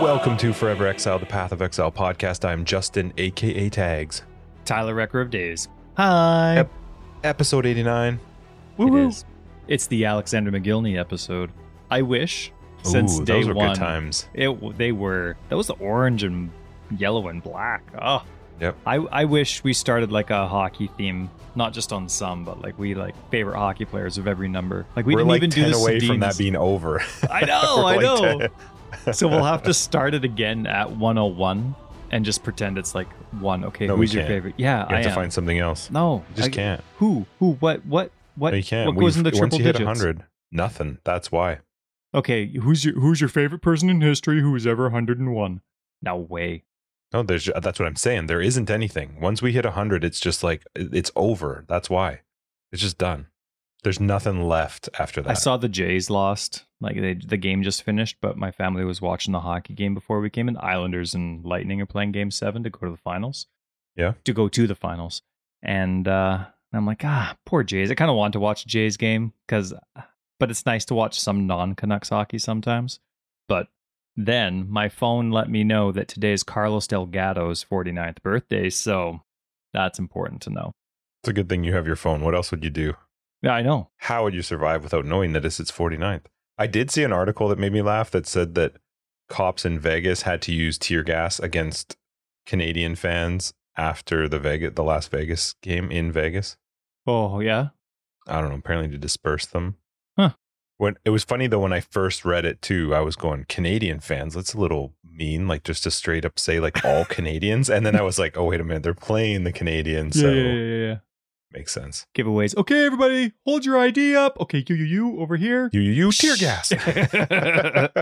Welcome to Forever Exile, the Path of Exile podcast. I'm Justin, aka Tags. Tyler Recker of Days. Hi. Ep- Episode 89. It is. It's the Alexander Mogilny episode. I wish since Ooh, day those were one good times. it they were that was the orange and yellow and black. Oh. Yep. I I wish we started like a hockey theme, not just on some, but like we like favorite hockey players of every number. Like we are didn't like even 10 do the away from Sedins. that being over. I know, I like know. 10. so we'll have to start it again at 101 and just pretend it's like one. Okay, No, who's your favorite? Yeah, You I have to am. find something else. no, You just I- can't. Who? Who? What? What? What? No, you can't. What goes into Once triple you hit 100, nothing. That's why. Okay, who's your who's your favorite person in history who was ever 101? No way. No, there's. Uh, that's what I'm saying. There isn't anything. Once we hit 100, it's just like it's over. That's why. It's just done. There's nothing left after that. I saw the Jays lost. Like they, the game just finished, but my family was watching the hockey game before we came in. Islanders and Lightning are playing Game Seven to go to the finals. Yeah. to go to the finals, and uh, I'm like, ah, poor Jays. I kind of want to watch Jays game because, but it's nice to watch some non Canucks hockey sometimes. But then my phone let me know that today is Carlos Delgado's 49th birthday, so that's important to know. It's a good thing you have your phone. What else would you do? Yeah, I know. How would you survive without knowing that it's its 49th? I did see an article that made me laugh that said that cops in Vegas had to use tear gas against Canadian fans after the Vegas the Las Vegas game in Vegas. Oh yeah. I don't know, apparently to disperse them. Huh. When it was funny though when I first read it too, I was going Canadian fans. That's a little mean, like just to straight up say like all Canadians, and then I was like, oh wait a minute, they're playing the Canadians, so yeah, yeah, yeah, yeah. Makes sense. Giveaways. Okay, everybody, hold your ID up. Okay, you, you, you, over here. You you, you tear gas.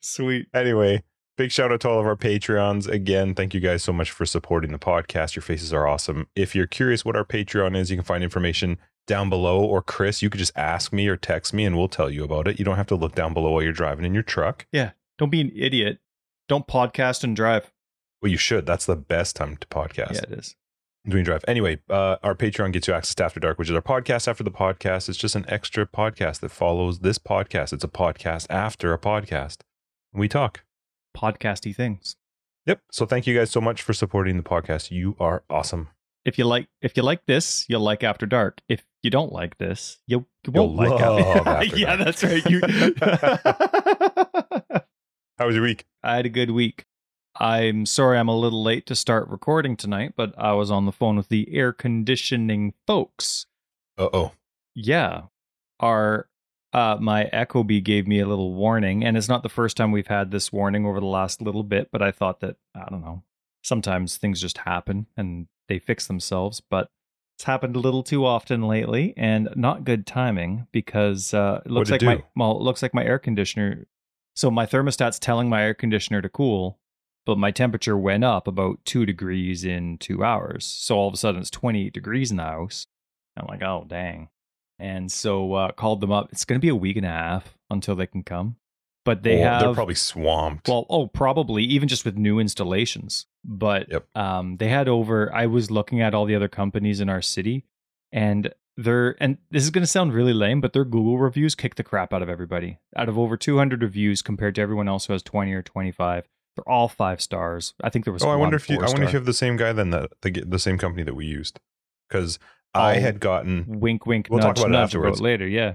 Sweet. Anyway, big shout out to all of our Patreons. Again, thank you guys so much for supporting the podcast. Your faces are awesome. If you're curious what our Patreon is, you can find information down below. Or Chris, you could just ask me or text me and we'll tell you about it. You don't have to look down below while you're driving in your truck. Yeah. Don't be an idiot. Don't podcast and drive. Well, you should. That's the best time to podcast. Yeah, it is. You drive. Anyway, uh, our Patreon gets you access to After Dark, which is our podcast after the podcast. It's just an extra podcast that follows this podcast. It's a podcast after a podcast. We talk. Podcasty things. Yep. So thank you guys so much for supporting the podcast. You are awesome. If you like, if you like this, you'll like After Dark. If you don't like this, you, you You'll won't like love After After yeah, that's right. You. How was your week? I had a good week. I'm sorry I'm a little late to start recording tonight, but I was on the phone with the air conditioning folks. Uh oh. Yeah. Our uh my Ecobee gave me a little warning, and it's not the first time we've had this warning over the last little bit, but I thought that I don't know. Sometimes things just happen and they fix themselves, but it's happened a little too often lately and not good timing because uh it looks like What'd it my well, it looks like my air conditioner so my thermostat's telling my air conditioner to cool, but my temperature went up about two degrees in two hours. So all of a sudden it's 28 degrees in the house. I'm like, oh, dang. And so uh, called them up. It's going to be a week and a half until they can come. But they Well, have, They're probably swamped. well, oh, probably even just with new installations. But Yep. um, they had over, I was looking at all the other companies in our city and they're, and this is going to sound really lame, but their Google reviews kick the crap out of everybody. Out of over 200 reviews compared to everyone else who has 20 or 25, they're all five stars. I think there was oh, I wonder if you. I wonder if you have the same guy then the the, the same company that we used because I Oh. had gotten, wink, wink, We'll talk nudge, about it afterwards. later. Yeah.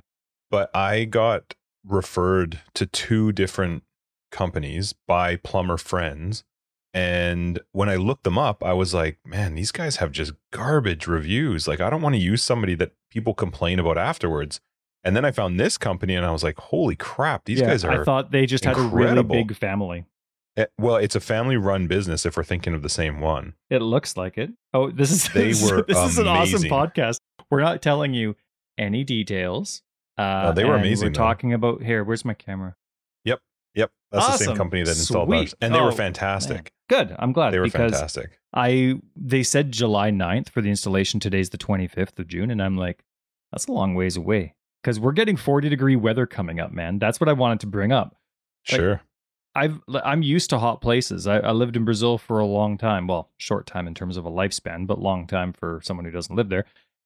but I got referred to two different companies by plumber friends. And when I looked them up, I was like, man, these guys have just garbage reviews. Like, I don't want to use somebody that people complain about afterwards. And then I found this company and I was like, holy crap, these Yeah, guys are I thought they just had a really big family. Eh, well, it's a family run business if we're thinking of the same one. It looks like it. Oh, this is They this, were this is an awesome podcast. We're not telling you any details. Uh, Oh, they were amazing, We're though. talking about here. Where's my camera? Yep. Yep. That's the same company that installed Sweet. ours. And they Oh, were fantastic. Good. I'm glad They were because fantastic. I they said July 9th for the installation. Today's the 25th of June, and I'm like, that's a long ways away because we're getting 40 degree weather coming up, man. That's what I wanted to bring up. like- Sure. I've I'm used to hot places. I, I lived in Brazil for a long time. Well, short time in terms of a lifespan, but long time for someone who doesn't live there.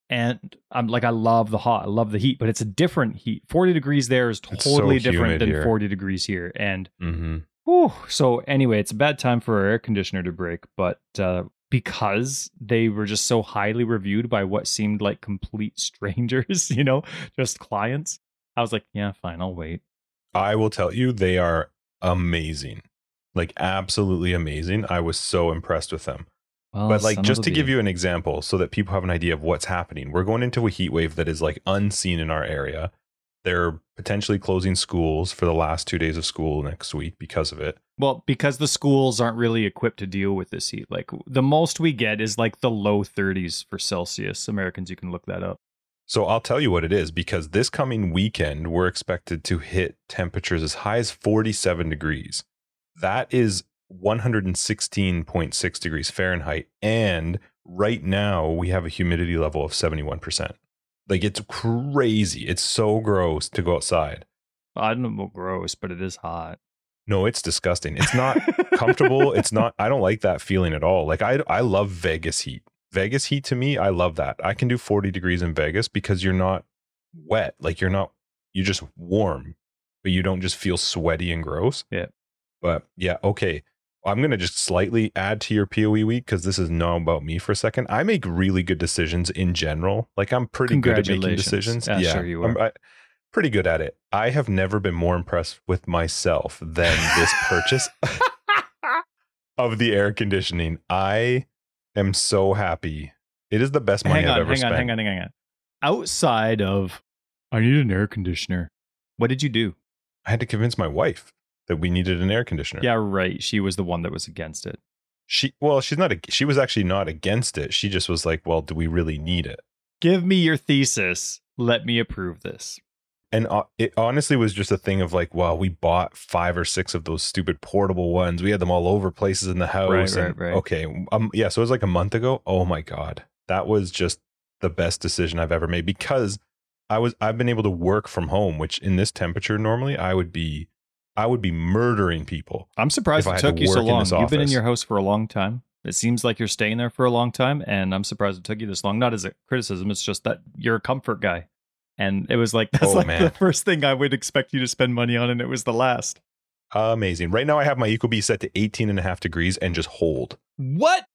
And I'm like, I love the hot, I love the heat, but it's a different heat. 40 degrees there is It's so totally different than here. 40 degrees here. And hmm Whew. So anyway, it's a bad time for our air conditioner to break, but uh, because they were just so highly reviewed by what seemed like complete strangers, you know, just clients, I was like, yeah, fine, I'll wait. I will tell you, they are amazing. Like absolutely amazing. I was so impressed with them. Well, but like just to the- give you an example so that people have an idea of what's happening. We're going into a heat wave that is like unseen in our area. They're potentially closing schools for the last 2 days of school next week because of it. Well, because the schools aren't really equipped to deal with this heat. Like the most we get is like the low 30s for Celsius. Americans, you can look that up. So I'll tell you what it is because this coming weekend we're expected to hit temperatures as high as 47 degrees. That is 116.6 degrees Fahrenheit and right now we have a humidity level of 71%. Like it's crazy. It's so gross to go outside. I don't know gross, but it is hot. No, it's disgusting. It's not comfortable. It's not I don't like that feeling at all. Like I I love Vegas heat. Vegas heat to me, I love that. I can do 40 degrees in Vegas because you're not wet. Like you're not you're just warm, but you don't just feel sweaty and gross. Yeah. But yeah, okay. I'm going to just slightly add to your POE week because this is not about me for a second. I make really good decisions in general. Like I'm pretty good at making decisions. Yeah, sure you I'm- are. I- pretty good at it. I have never been more impressed with myself than this purchase of the air conditioning. I am so happy. It is the best money hang I've on, ever hang spent. on, hang on, hang on. Outside of, I need an air conditioner. What did you do? I had to convince my wife that we needed an air conditioner. Yeah, right. She was the one that was against it. She well, she's not. A, she was actually not against it. She just was like, "Well, do we really need it?" Give me your thesis. Let me approve this. And uh, it honestly was just a thing of like, wow, we bought five or six of those stupid portable ones. We had them all over places in the house. Right, and- right, right. Okay, um, yeah. So it was like a month ago. Oh my god, that was just the best decision I've ever made because I was I've been able to work from home, which in this temperature normally I would be I would be murdering people. I'm surprised it had to took you so long. You've been in your house for a long time. It seems like you're staying there for a long time, and I'm surprised it took you this long. Not as a criticism, it's just that you're a comfort guy. And it was like that's Oh, like man. the first thing I would expect you to spend money on, and it was the last. Amazing. Right now I have my Ecobee set to 18 and a half degrees and just hold. What?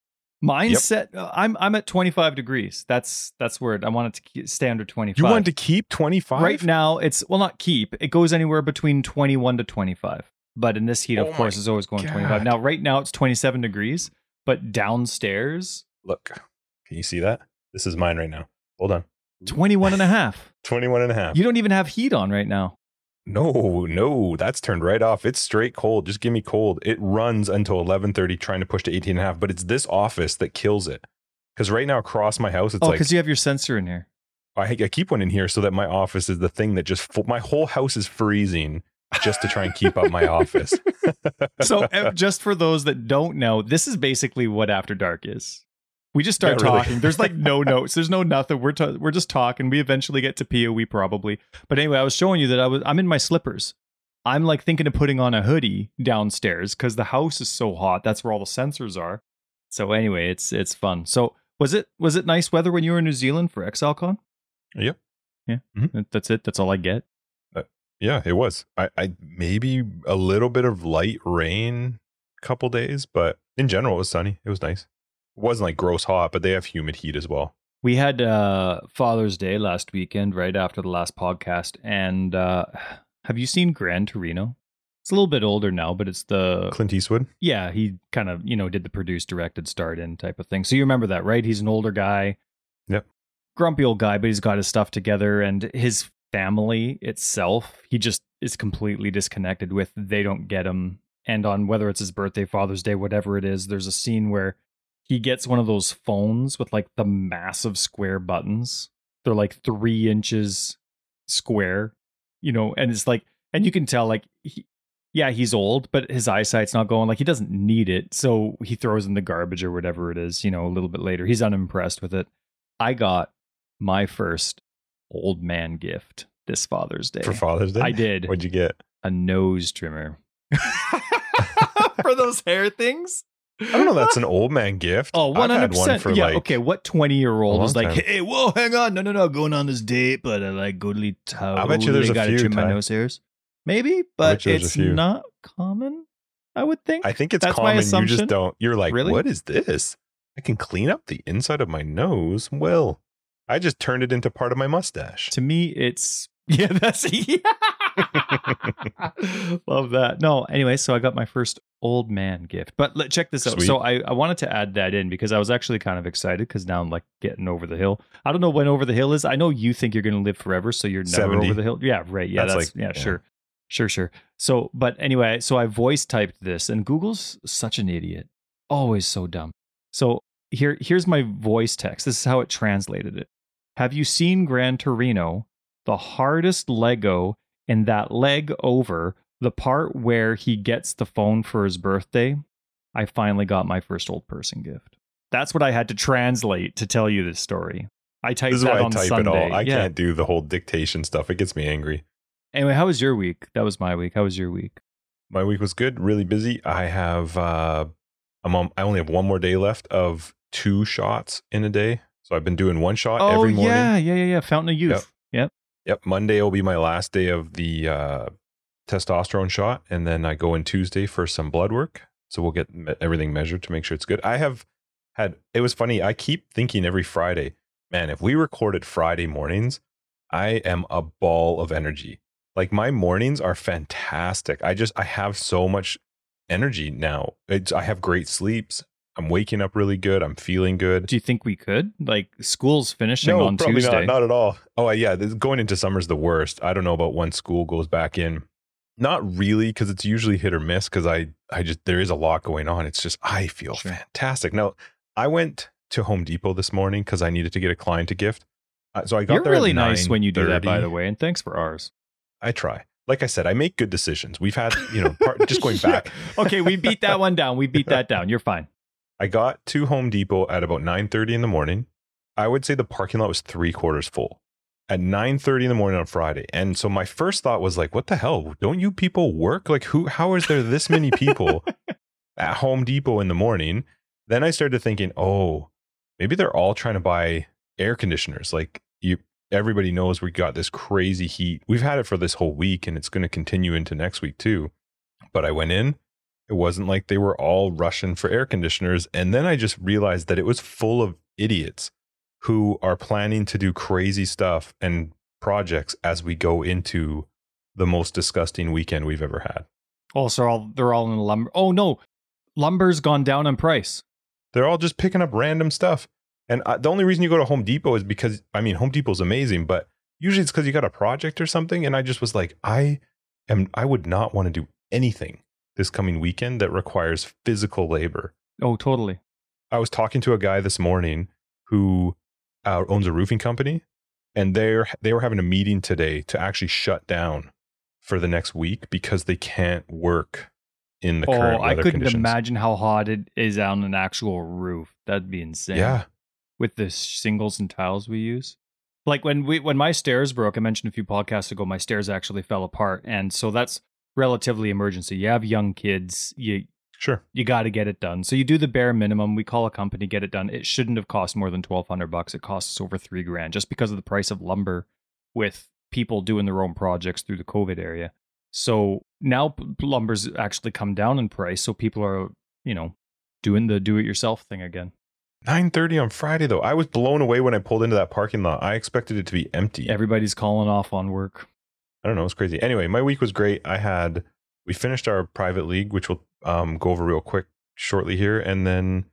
Mine's Yep. set. uh, I'm I'm at 25 degrees. That's that's where I want it to keep, stay under 25. You wanted to keep 25? right now. It's well, not keep. It goes anywhere between 21 to 25. But in this heat, Oh of course, is always going 25. Now, right now, it's 27 degrees. But downstairs, Look, can you see that? This is mine right now. Hold on. 21 and a half. 21 and a half. You don't even have heat on right now. No, no, that's turned right off. It's straight cold. Just give me cold. It runs until 11:30 trying to push to 18 and a half, but it's this office that kills it. Cuz right now across my house it's oh, like because you have your sensor in here. I, I keep one in here so that my office is the thing that just my whole house is freezing just to try and keep up my office. So, uh, just for those that don't know, this is basically what After Dark is. We just start Yeah, really. talking. There's like no notes. There's no nothing. We're ta- we're just talking. We eventually get to POE probably. But anyway, I was showing you that I was I'm in my slippers. I'm like thinking of putting on a hoodie downstairs because the house is so hot. That's where all the sensors are. So anyway, it's it's fun. So was it was it nice weather when you were in New Zealand for ExileCon? Yep. Yeah. Mhm. That's it. That's all I get. yeah, it was. I, I maybe a little bit of light rain a couple days, but in general it was sunny. It was nice. It wasn't like gross hot, but they have humid heat as well. We had uh, Father's Day last weekend, right after the last podcast. And uh, have you seen Gran Torino? It's a little bit older now, but it's the Clint Eastwood. yeah. He kind of you know did the produced, directed, starred in type of thing. So you remember that, right? He's an older guy. Yep. Grumpy old guy, but he's got his stuff together, and his family itself, he just is completely disconnected with. They don't get him. And on whether it's his birthday, Father's Day, whatever it is, there's a scene where he gets one of those phones with like the massive square buttons. They're like three inches square, you know, and it's like, and you can tell like, he, yeah, he's old, but his eyesight's not going. Like he doesn't need it, so he throws in the garbage or whatever it is. You know, a little bit later, he's unimpressed with it. I got my first old man gift this Father's Day. For Father's Day? I did What'd you get? a nose trimmer for those hair things. I don't know. That's an old man gift. Oh, I've had 100%. one for yeah, like okay. What 20 year old is like, time. hey, whoa, hang on. No, no, no. Going on this date, but I like totally totally I bet you there's a gotta few, trim my Ty. nose hairs. Maybe, but bet you there's a it's not common. I would think. I think it's That's my common. You just don't. You're like, Really? what is this? I can clean up the inside of my nose. Well, I just turned it into part of my mustache. to me, it's yeah. That's yeah. love that. No, anyway, so I got my first old man gift. But let, check this out. So I, I wanted to add that in because I was actually kind of excited because now I'm like getting over the hill. I don't know when over the hill is. I know you think you're going to live forever, so you're never 70. over the hill. Yeah, right. Yeah, That's that's, like- yeah, yeah. sure, sure, sure. So, but anyway, so I voice typed this, and Google's such an idiot, always so dumb. So here, here's my voice text. This is how it translated it. Have you seen Gran Torino? The hardest Lego in that leg over the part where he gets the phone for his birthday. I finally got my first old person gift. That's what I had to translate to tell you this story. I typed This is that why I on type Sunday. it all. I yeah. can't do the whole dictation stuff. It gets me angry. Anyway, how was your week? That was my week. How was your week? My week was good, really busy. I have uh I'm on, I only have one more day left of two shots in a day. So I've been doing one shot oh every morning. yeah, yeah, yeah, yeah. Fountain of Youth. Yep. Yep, Monday will be my last day of the uh testosterone shot and then I go in Tuesday for some blood work. So we'll get everything measured to make sure it's good. I have had it was funny. I keep thinking every Friday, man, if we recorded Friday mornings, I am a ball of energy. Like my mornings are fantastic. I just I have so much energy now. It's, I have great sleeps. I'm waking up really good. I'm feeling good. Do you think we could? Like school's finishing no, on probably Tuesday. not. Not at all. Oh yeah, this, going into summer's the worst. I don't know about when school goes back in. Not really, because it's usually hit or miss. Because I, I just there is a lot going on. It's just I feel Sure. fantastic. Now I went to Home Depot this morning because I needed to get a client a gift. Uh, so I got You're there really nice when you do that, by the way. And thanks for ours. I try. Like I said, I make good decisions. We've had, you know, part, just going back. Okay, we beat that one down. We beat that down. You're fine. I got to Home Depot at about 9:30 in the morning. I would say the parking lot was three quarters full at 9:30 in the morning on Friday. And so my first thought was like, what the hell? Don't you people work? Like who how is there this many people at Home Depot in the morning? Then I started thinking, oh, maybe they're all trying to buy air conditioners. Like you everybody knows we got this crazy heat. We've had it for this whole week and it's going to continue into next week too. But I went in it wasn't like they were all rushing for air conditioners. And then I just realized that it was full of idiots who are planning to do crazy stuff and projects as we go into the most disgusting weekend we've ever had. Oh, also, all they're all in lumber. Oh no, lumber's gone down in price. They're all just picking up random stuff. And I, the only reason you go to Home Depot is because, I mean, Home Depot's amazing, but usually it's because you got a project or something. And I just was like, I am, I would not want to do anything this coming weekend that requires physical labor. Oh, totally. I was talking to a guy this morning who uh, owns a roofing company, and they're they were having a meeting today to actually shut down for the next week because they can't work in the Oh, current I couldn't conditions. imagine how hot it is on an actual roof. That'd be insane. Yeah, with the shingles and tiles we use. Like when we when my stairs broke, I mentioned a few podcasts ago, my stairs actually fell apart, and so that's relatively emergency. You have young kids, you sure. you got to get it done. So you do the bare minimum. We call a company, get it done. It shouldn't have cost more than twelve hundred bucks. It costs us over three grand just because of the price of lumber with people doing their own projects through the COVID area. So now p- lumber's actually come down in price. So people are, you know, doing the do it yourself thing again. Nine thirty on Friday though. I was blown away when I pulled into that parking lot. I expected it to be empty. Everybody's calling off on work. I don't know. It's crazy. Anyway, my week was great. I had we finished our private league, which we'll um, go over real quick shortly here, and then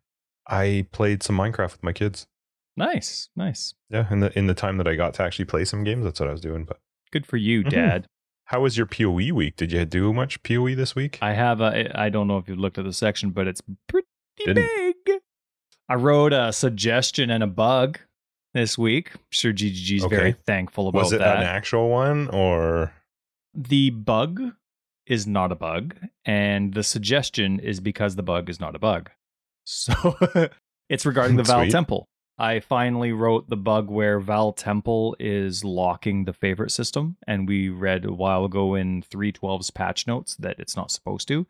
I played some Minecraft with my kids. Nice, nice. Yeah, in the in the time that I got to actually play some games, that's what I was doing. But Good for you, Mhm. Dad. how was your POE week? Did you do much POE this week? I have a. I don't know if you've looked at the section, but it's pretty Didn't. big. I wrote a suggestion and a bug this week. I'm sure GGG's Okay. very thankful about that. was it that. an actual one or the bug is not a bug, and the suggestion is because the bug is not a bug. So it's regarding the Vaal Sweet. Temple. I finally wrote the bug where Vaal Temple is locking the favorite system, and we read a while ago in 312's patch notes that it's not supposed to.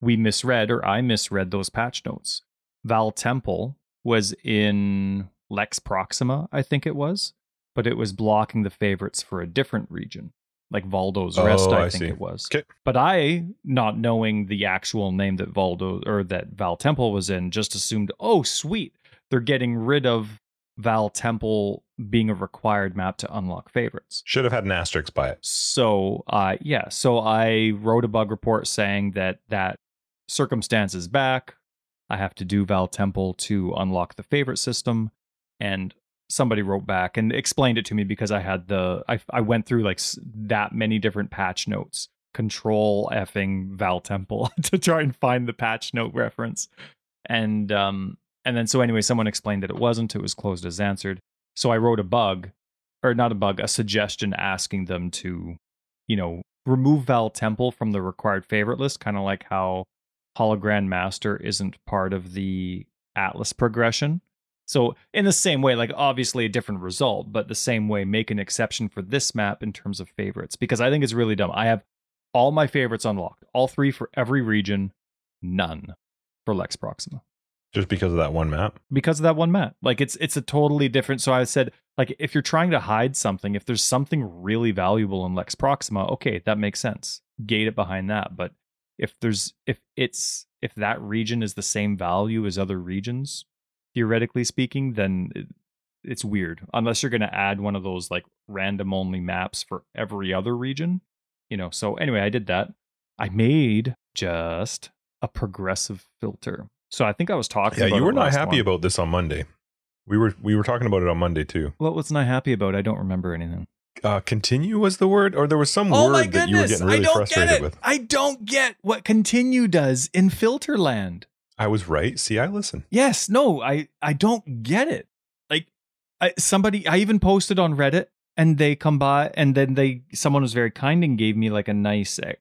We misread, or I misread those patch notes. Vaal Temple was in Lex Proxima, I think it was, but it was blocking the favorites for a different region. Like Valdo's Rest, Oh, I, I think see. it was. 'Kay. But I, not knowing the actual name that Valdo or that Vaal Temple was in, just assumed, oh, sweet, they're getting rid of Vaal Temple being a required map to unlock favorites. Should have had an asterisk by it. So, uh, yeah, so I wrote a bug report saying that that circumstance is back. I have to do Vaal Temple to unlock the favorite system, and somebody wrote back and explained it to me because I had the I I went through like that many different patch notes, control effing Vaal Temple to try and find the patch note reference, and um and then so anyway, someone explained that it wasn't. It was closed as answered. So I wrote a bug, or not a bug, a suggestion asking them to, you know, remove Vaal Temple from the required favorite list, kind of like how Hall of Grandmasters isn't part of the Atlas progression. So in the same way, like obviously a different result, but the same way, make an exception for this map in terms of favorites because I think it's really dumb. I have all my favorites unlocked, all three for every region, none for Lex Proxima Just because of that one map. because of that one map. Like it's it's a totally different. So I said, like if you're trying to hide something, if there's something really valuable in Lex Proxima, okay, that makes sense. Gate it behind that. But if there's if it's if that region is the same value as other regions, theoretically speaking, then it, it's weird. Unless you're going to add one of those like random only maps for every other region, you know. So anyway, I did that. I made just a progressive filter. So I think I was talking. Yeah, about you were not happy one. about this on Monday. We were we were talking about it on Monday too. What was I happy about? I don't remember anything. Uh, continue was the word, or there was some Oh word that you were getting really frustrated with. I don't get what continue does in Filterland. I was right. See, I listen. Yes, no, I I don't get it. Like I, somebody I even posted on Reddit and they come by and then they someone was very kind and gave me like a nice eh,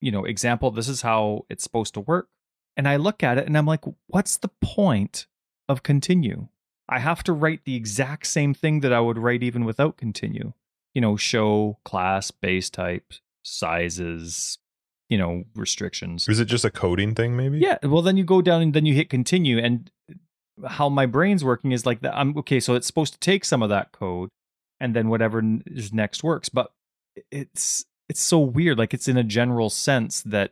you know example this is how it's supposed to work. And I look at it and I'm like what's the point of continue? I have to write the exact same thing that I would write even without continue. You know, show, class, base type, sizes, you know, restrictions. Is it just a coding thing, maybe? Yeah. Well, then you go down and then you hit continue. And how my brain's working is like that. I'm okay. So it's supposed to take some of that code and then whatever is next works. But it's it's so weird. Like it's in a general sense that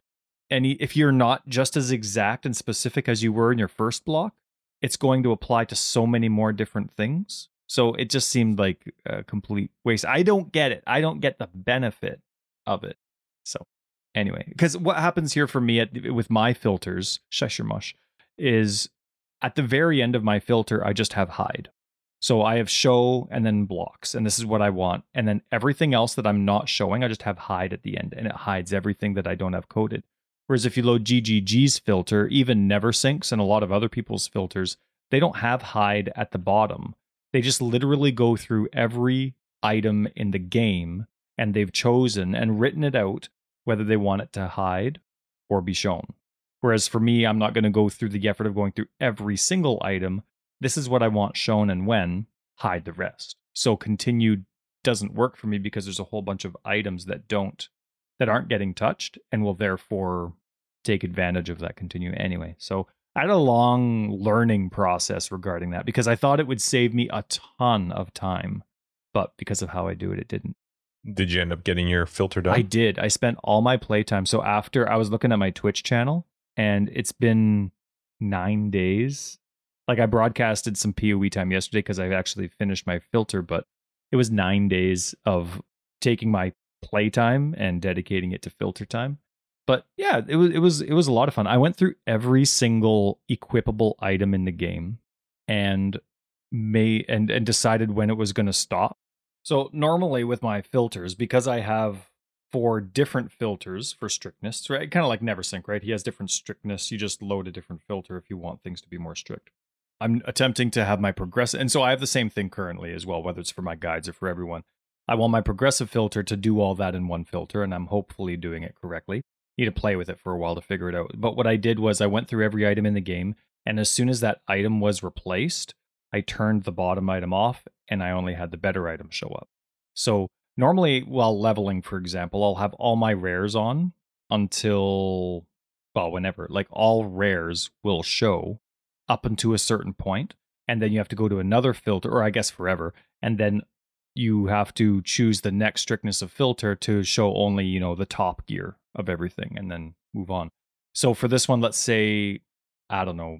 any if you're not just as exact and specific as you were in your first block, it's going to apply to so many more different things. So it just seemed like a complete waste. I don't get it. I don't get the benefit of it. So anyway, because what happens here for me at, with my filters, your mush, is at the very end of my filter, I just have hide. So I have show and then blocks, and this is what I want. And then everything else that I'm not showing, I just have hide at the end, and it hides everything that I don't have coded. Whereas if you load GGG's filter, even never NeverSyncs and a lot of other people's filters, they don't have hide at the bottom. They just literally go through every item in the game and they've chosen and written it out whether they want it to hide or be shown. Whereas for me, I'm not going to go through the effort of going through every single item. This is what I want shown and when, hide the rest. So continued doesn't work for me because there's a whole bunch of items that don't that aren't getting touched and will therefore take advantage of that continue anyway. So I had a long learning process regarding that because I thought it would save me a ton of time, but because of how I do it, it didn't. Did you end up getting your filter done? I did. I spent all my playtime. So after I was looking at my Twitch channel, and it's been nine days. Like I broadcasted some PoE time yesterday because I've actually finished my filter, but it was nine days of taking my playtime and dedicating it to filter time. But yeah, it was it was it was a lot of fun. I went through every single equipable item in the game and may and and decided when it was going to stop. So normally with my filters, because I have four different filters for strictness, right? Kind of like NeverSync, right? He has different strictness. You just load a different filter if you want things to be more strict. I'm attempting to have my progressive, and so I have the same thing currently as well, whether it's for my guides or for everyone. I want my progressive filter to do all that in one filter, and I'm hopefully doing it correctly. Need to play with it for a while to figure it out. But what I did was I went through every item in the game, and as soon as that item was replaced, I turned the bottom item off, and I only had the better items show up. So normally, while leveling, for example, I'll have all my rares on until, well, whenever, like all rares will show up until a certain point, and then you have to go to another filter, or I guess forever, and then you have to choose the next strictness of filter to show only, you know, the top gear of everything and then move on. So for this one, let's say, I don't know,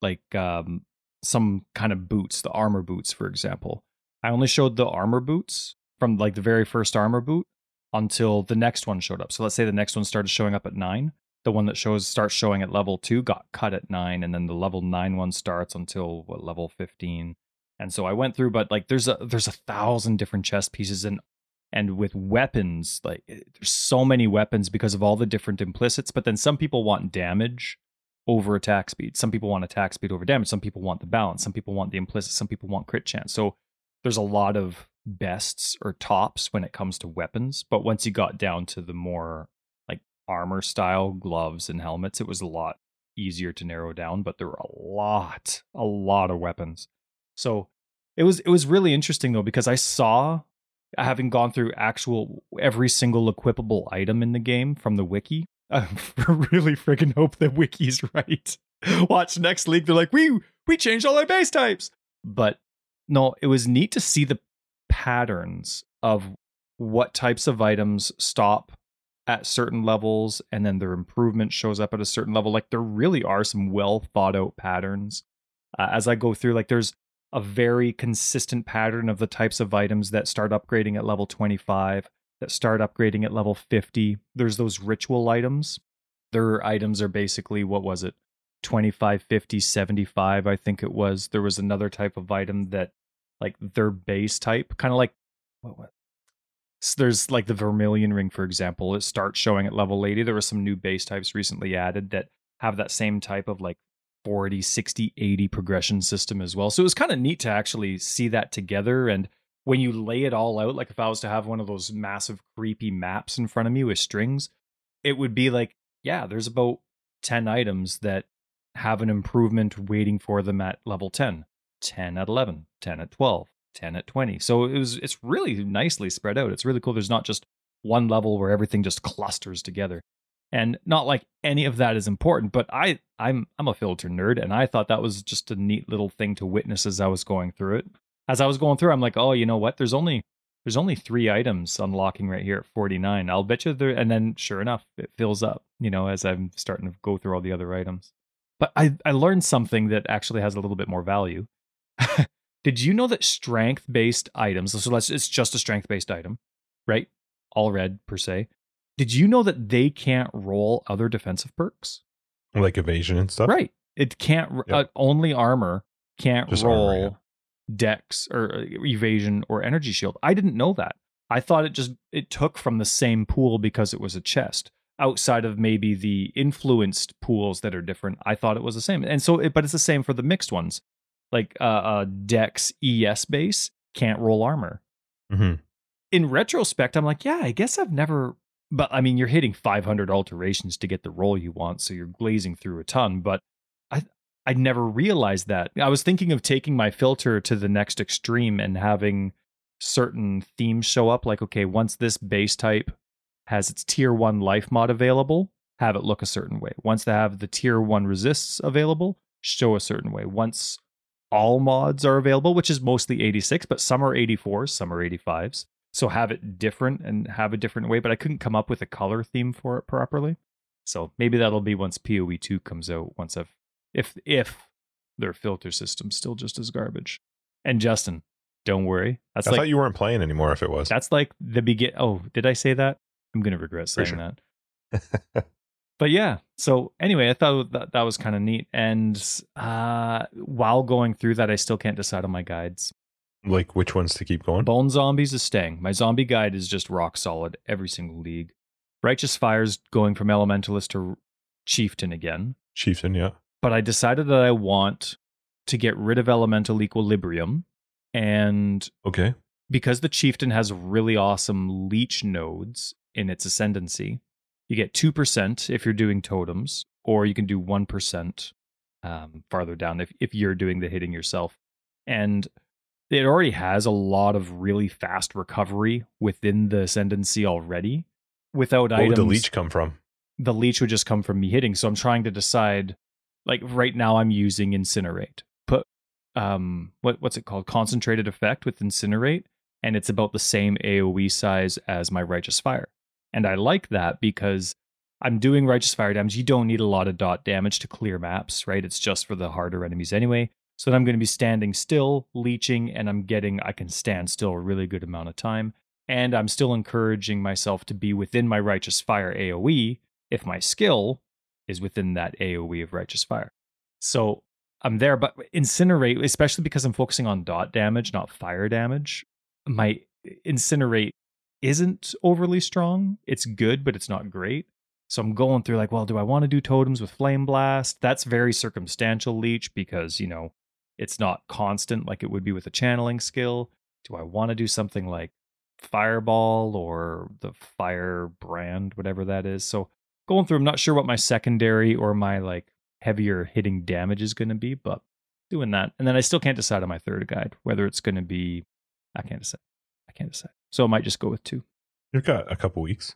like um, some kind of boots, the armor boots, for example. I only showed the armor boots from like the very first armor boot until the next one showed up. So let's say the next one started showing up at nine. The one that shows starts showing at level two got cut at nine, and then the level nine one starts until what level fifteen and so I went through, but like there's a there's a thousand different chest pieces and and with weapons, like eh, there's so many weapons because of all the different implicits. But then some people want damage over attack speed. Some people want attack speed over damage. Some people want the balance. Some people want the implicit. Some people want crit chance. So there's a lot of bests or tops when it comes to weapons. But once you got down to the more like armor style gloves and helmets, it was a lot easier to narrow down. But there were a lot, a lot of weapons. So it was it was really interesting though because I saw having gone through actual every single equipable item in the game from the wiki. I really freaking hope that wiki's right. Watch next league, they're like, we we changed all our base types. But no, it was neat to see the patterns of what types of items stop at certain levels and then their improvement shows up at a certain level. Like there really are some well thought out patterns. Uh, as I go through, like there's a very consistent pattern of the types of items that start upgrading at level 25, that start upgrading at level 50. There's those ritual items. Their items are basically, what was it? 25, 50, 75, I think it was. There was another type of item that, like, their base type, kind of like, what, what? So there's like the Vermilion Ring, for example. It starts showing at level 80. There were some new base types recently added that have that same type of like 40, 60, 80 progression system as well. So it was kind of neat to actually see that together. And when you lay it all out, like if I was to have one of those massive, creepy maps in front of me with strings, it would be like, yeah, there's about 10 items that have an improvement waiting for them at level 10, 10 at 11, 10 at 12, 10 at 20. So it was, it's really nicely spread out. It's really cool. There's not just one level where everything just clusters together and not like any of that is important but i i'm i'm a filter nerd and i thought that was just a neat little thing to witness as i was going through it as i was going through i'm like oh you know what there's only there's only three items unlocking right here at 49 i'll bet you there and then sure enough it fills up you know as i'm starting to go through all the other items but i i learned something that actually has a little bit more value did you know that strength based items so let's it's just a strength based item right all red per se did you know that they can't roll other defensive perks? Like evasion and stuff? Right. It can't, yep. uh, only armor can't Just roll armor. Dex or uh, evasion or energy shield. I didn't know that. I thought it just, it took from the same pool because it was a chest outside of maybe the influenced pools that are different. I thought it was the same. And so, it, but it's the same for the mixed ones. Like uh, uh Dex ES base can't roll armor. Mm-hmm. In retrospect, I'm like, yeah, I guess I've never but I mean, you're hitting 500 alterations to get the roll you want, so you're glazing through a ton. But I never realized that. I was thinking of taking my filter to the next extreme and having certain themes show up. Like, okay, once this base type has its tier one life mod available, have it look a certain way. Once they have the tier one resists available, show a certain way. Once all mods are available, which is mostly 86, but some are 84s, some are 85s so have it different and have a different way but i couldn't come up with a color theme for it properly so maybe that'll be once poe 2 comes out once i've if if their filter system's still just as garbage and justin don't worry that's i like, thought you weren't playing anymore if it was that's like the begin oh did i say that i'm gonna regret saying sure. that but yeah so anyway i thought that, that was kind of neat and uh while going through that i still can't decide on my guides like which ones to keep going? Bone Zombies is staying. My zombie guide is just rock solid every single league. Righteous Fire's going from Elementalist to Chieftain again. Chieftain, yeah. But I decided that I want to get rid of Elemental Equilibrium. And okay, because the Chieftain has really awesome leech nodes in its ascendancy, you get 2% if you're doing totems, or you can do 1% um, farther down if, if you're doing the hitting yourself. And it already has a lot of really fast recovery within the ascendancy already without what items. would the leech come from? The leech would just come from me hitting. So I'm trying to decide. Like right now, I'm using incinerate. Put um, what what's it called? Concentrated effect with incinerate. and it's about the same AoE size as my Righteous Fire. And I like that because I'm doing Righteous Fire damage. You don't need a lot of dot damage to clear maps, right? It's just for the harder enemies anyway. So then I'm going to be standing still, leeching, and I'm getting, I can stand still a really good amount of time. And I'm still encouraging myself to be within my Righteous Fire AoE if my skill is within that AoE of Righteous Fire. So I'm there, but incinerate, especially because I'm focusing on dot damage, not fire damage, my incinerate isn't overly strong. It's good, but it's not great. So I'm going through like, well, do I want to do totems with flame blast? That's very circumstantial leech because, you know, it's not constant like it would be with a channeling skill. Do I want to do something like fireball or the fire brand, whatever that is? So going through, I'm not sure what my secondary or my like heavier hitting damage is going to be, but doing that. And then I still can't decide on my third guide whether it's going to be. I can't decide. I can't decide. So I might just go with two. You've got a couple weeks.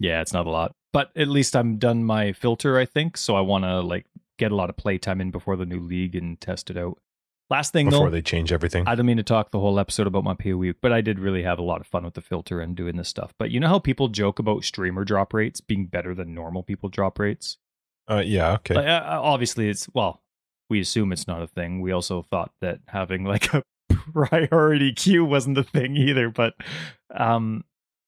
Yeah, it's not a lot, but at least I'm done my filter. I think so. I want to like get a lot of playtime in before the new league and test it out. Last thing before though, they change everything. I don't mean to talk the whole episode about my PoE, but I did really have a lot of fun with the filter and doing this stuff. But you know how people joke about streamer drop rates being better than normal people drop rates? Uh, yeah, okay. Like, uh, obviously, it's well, we assume it's not a thing. We also thought that having like a priority queue wasn't a thing either. But um,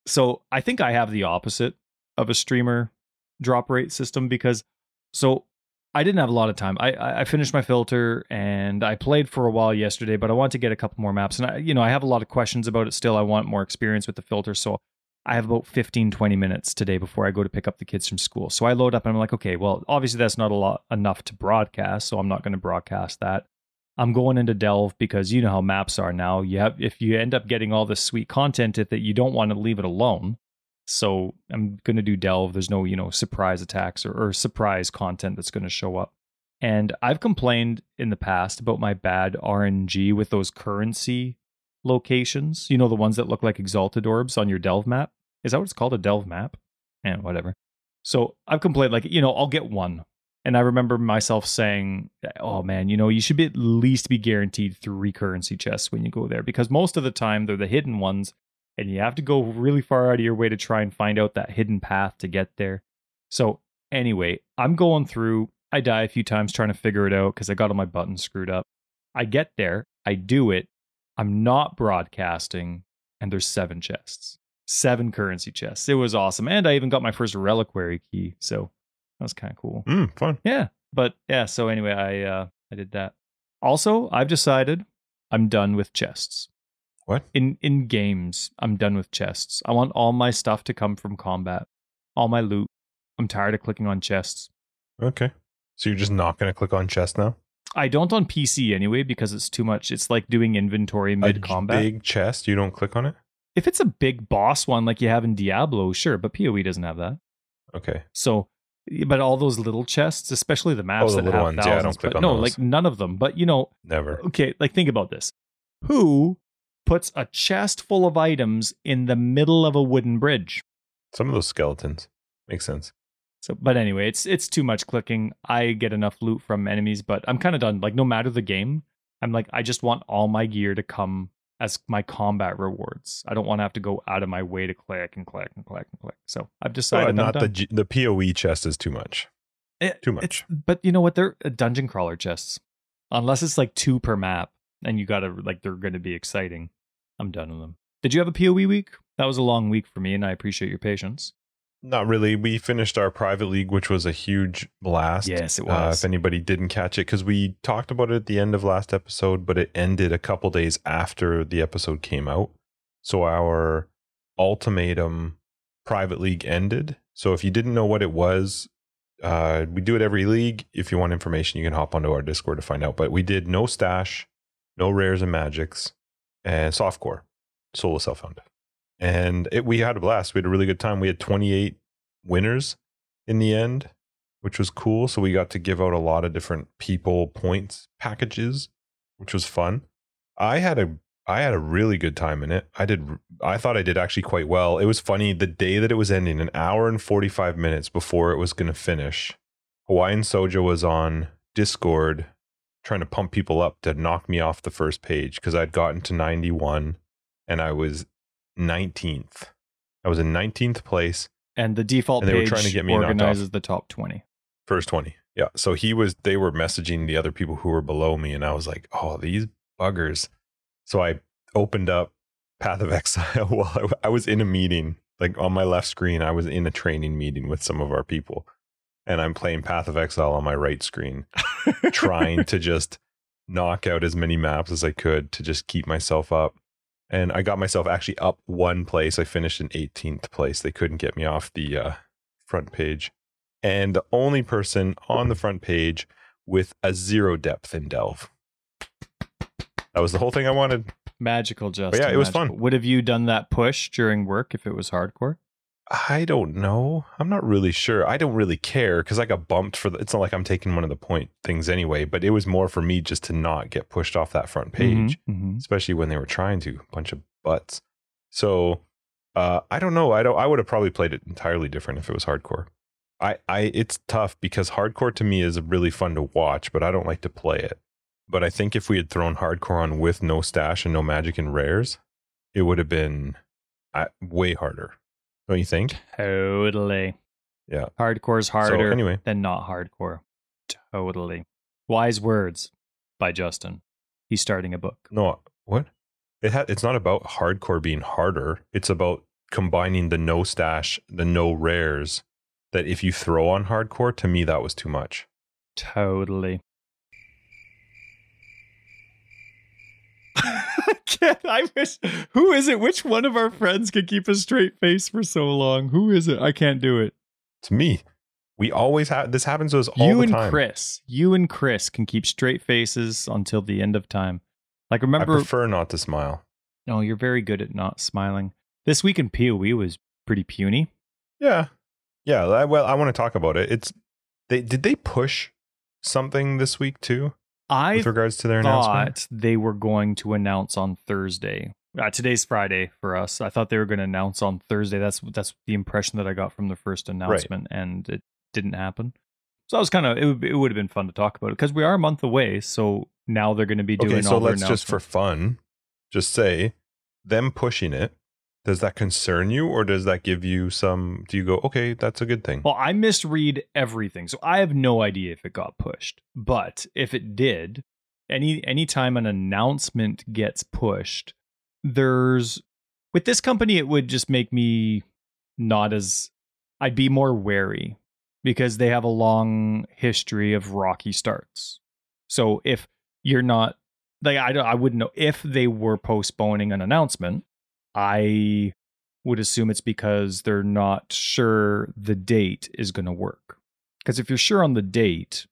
so I think I have the opposite of a streamer drop rate system because so I didn't have a lot of time. I I finished my filter and I played for a while yesterday, but I want to get a couple more maps. And I, you know, I have a lot of questions about it still. I want more experience with the filter, so I have about 15, 20 minutes today before I go to pick up the kids from school. So I load up and I'm like, okay, well, obviously that's not a lot enough to broadcast, so I'm not going to broadcast that. I'm going into Delve because you know how maps are now. You have if you end up getting all this sweet content that you don't want to leave it alone. So I'm going to do Delve. There's no, you know, surprise attacks or, or surprise content that's going to show up. And I've complained in the past about my bad RNG with those currency locations. You know, the ones that look like exalted orbs on your Delve map. Is that what it's called? A Delve map? And whatever. So I've complained, like, you know, I'll get one. And I remember myself saying, oh man, you know, you should be at least be guaranteed three currency chests when you go there because most of the time they're the hidden ones and you have to go really far out of your way to try and find out that hidden path to get there. So, anyway, I'm going through, I die a few times trying to figure it out because I got all my buttons screwed up. I get there, I do it, I'm not broadcasting, and there's seven chests seven currency chests. It was awesome. And I even got my first reliquary key. So that was kind of cool. Mm, fun. Yeah. But yeah, so anyway, I uh I did that. Also, I've decided I'm done with chests. What? In in games, I'm done with chests. I want all my stuff to come from combat. All my loot. I'm tired of clicking on chests. Okay. So you're just not going to click on chest now? I don't on PC anyway because it's too much. It's like doing inventory mid combat. Big chest, you don't click on it? If it's a big boss one like you have in Diablo, sure, but PoE doesn't have that. Okay. So, but all those little chests, especially the maps Oh, the that little have ones, yeah, I thousands, don't click but no, those. like none of them. But you know, Never. okay, like think about this: who puts a chest full of items in the middle of a wooden bridge? Some of those skeletons. Makes sense. So, but anyway, it's it's too much clicking. I get enough loot from enemies, but I'm kind of done. Like, no matter the game, I'm like, I just want all my gear to come as my combat rewards. I don't want to have to go out of my way to click and click and click and click. So I've decided I'm not the. G- the PoE chest is too much. It- too much. but you know what? They're uh, dungeon crawler chests. Unless it's like two per map, and you gotta like they're going to be exciting. I'm done with them. Did you have a POE week? That was a long week for me, and I appreciate your patience. Not really. We finished our private league, which was a huge blast. Yes, it Uh, was. if anybody didn't catch it, because we talked about it at the end of last episode, but it ended a couple days after the episode came out. So our ultimatum private league ended. So if you didn't know what it was, uh, we do it every league. If you want information, you can hop onto our Discord to find out. But we did no stash, no rares and magics, and softcore, solo self found. And it, we had a blast. We had a really good time. We had 28 winners in the end, which was cool. So we got to give out a lot of different people points packages, which was fun. I had a I had a really good time in it. I did I thought I did actually quite well. It was funny the day that it was ending, an hour and 45 minutes before it was going to finish. Hawaiian Soja was on Discord trying to pump people up to knock me off the first page because I'd gotten to 91 and I was 19th. I was in 19th place, And the default And they were trying to get me organizes the top 20. first 20. Yeah. So he was, they were messaging the other people who were below me, and I was like, oh, these buggers. So I opened up Path of Exile while I, I was in a meeting, like on my left screen, I was in a training meeting with some of our people, and I'm playing Path of Exile on my right screen, trying to just knock out as many maps as I could to just keep myself up. And I got myself actually up one place. I finished in 18th place. They couldn't get me off the uh, front page. And the only person on the front page with a zero depth in Delve. That was the whole thing I wanted. Magical, Justin. yeah, it was fun. Would have you done that push during work if it was hardcore? I don't know. I'm not really sure. I don't really care because I got bumped for the. It's not like I'm taking one of the point things anyway, but it was more for me just to not get pushed off that front page. Mhm, mhm. especially when they were trying to bunch of butts so uh i don't know i don't i would have probably played it entirely different if it was hardcore i i it's tough because hardcore to me is really fun to watch but i don't like to play it but i think if we had thrown hardcore on with no stash and no magic and rares it would have been uh, way harder don't you think Totally. Yeah. Hardcore's harder so anyway than not hardcore. Totally. Wise words by Justin. He's starting a book. no what it ha- it's not about hardcore being harder it's about combining the no stash the no rares that if you throw on hardcore to me that was too much Totally. I can't. I wish. Who is it? Which one of our friends can keep a straight face for so long? Who is it? I can't do it. It's me. We always have this happens to us all you the and. Chris. You and Chris can keep straight faces until the end of time. Like remember, I prefer not to smile. no, you're very good at not smiling. This week in POE was pretty puny. Yeah, yeah. Well, I want to talk about it. It's they did they push something this week too I with regards to their announcement. they were going to announce on Thursday. Uh, today's Friday for us. I thought they were going to announce on Thursday. That's that's the impression that I got from the first announcement, and it didn't happen. So I was kind of it would, it would have been fun to talk about it because we are a month away. So now they're going to be doing Okay, so let's just for fun, just say them pushing it. Does that concern you, or does that give you some? Do you go, okay, that's a good thing? Well, I misread everything, so I have no idea if it got pushed. But if it did, any anytime an announcement gets pushed, there's with this company, it would just make me not as I'd be more wary because they have a long history of rocky starts. So if you're not like I don't, I wouldn't know if they were postponing an announcement. I would assume it's because they're not sure the date is going to work. Because if you're sure on the date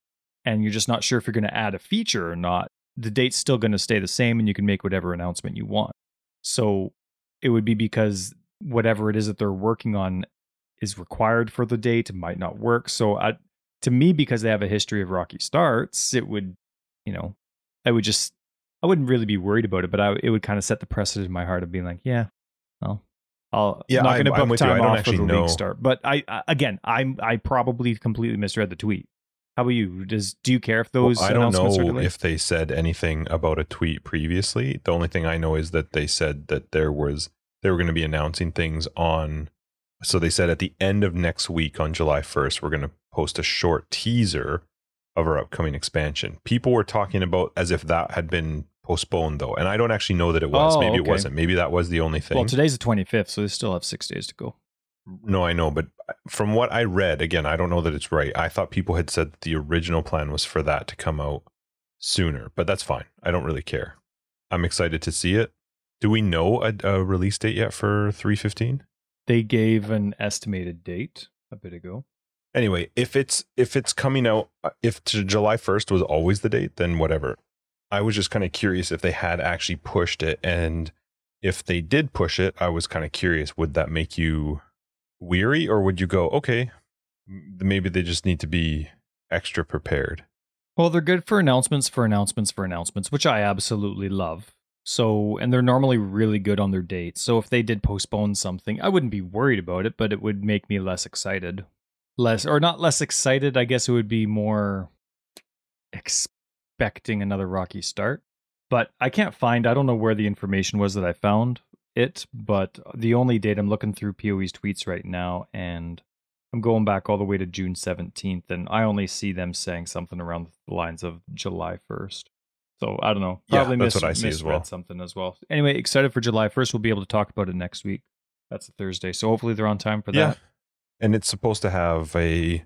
and you're just not sure if you're going to add a feature or not, the date's still going to stay the same and you can make whatever announcement you want. So it would be because whatever it is that they're working on is required for the date, might not work. So I, to me, because they have a history of rocky starts, it would, you know, I would just, I wouldn't really be worried about it, but I, it would kind of set the precedent in my heart of being like, yeah, well, I'll, Yeah, I'm not going to book. I time don't off for the know. league start. But I, I, again, I'm, I probably completely misread the tweet. How about you? Does do you care if Well, those I don't know if they said anything about a tweet previously. The only thing I know is that they said that there was they were going to be announcing things on. So they said at the end of next week on July 1st, we're going to post a short teaser of our upcoming expansion. People were talking about as if that had been postponed though, and I don't actually know that it was. Oh, Maybe okay. it wasn't. Maybe that was the only thing. well, today's the 25th, so they still have six days to go. No, I know, but from what I read, again, I don't know that it's right. I thought people had said that the original plan was for that to come out sooner, but that's fine. I don't really care. I'm excited to see it. Do we know a, a release date yet for 315? They gave an estimated date a bit ago. Anyway, if it's if it's coming out uh, if July 1st was always the date, then whatever. I was just kind of curious if they had actually pushed it and if they did push it, I was kind of curious would that make you weary or would you go, okay, maybe they just need to be extra prepared. Well, they're good for announcements, for announcements, for announcements, which I absolutely love. So, and they're normally really good on their dates. So, if they did postpone something, I wouldn't be worried about it, but it would make me less excited. Less, or not less excited, I guess it would be more expecting another rocky start. But I can't find, I don't know where the information was that I found. it, but the only date I'm looking through PoE's tweets right now, and I'm going back all the way to June 17th, and I only see them saying something around the lines of July 1st. So I don't know. Yeah, Probably that's mis- what I see as well. something as well. Anyway, excited for July 1st. We'll be able to talk about it next week. That's a Thursday, so hopefully they're on time for Yeah. that. And it's supposed to have a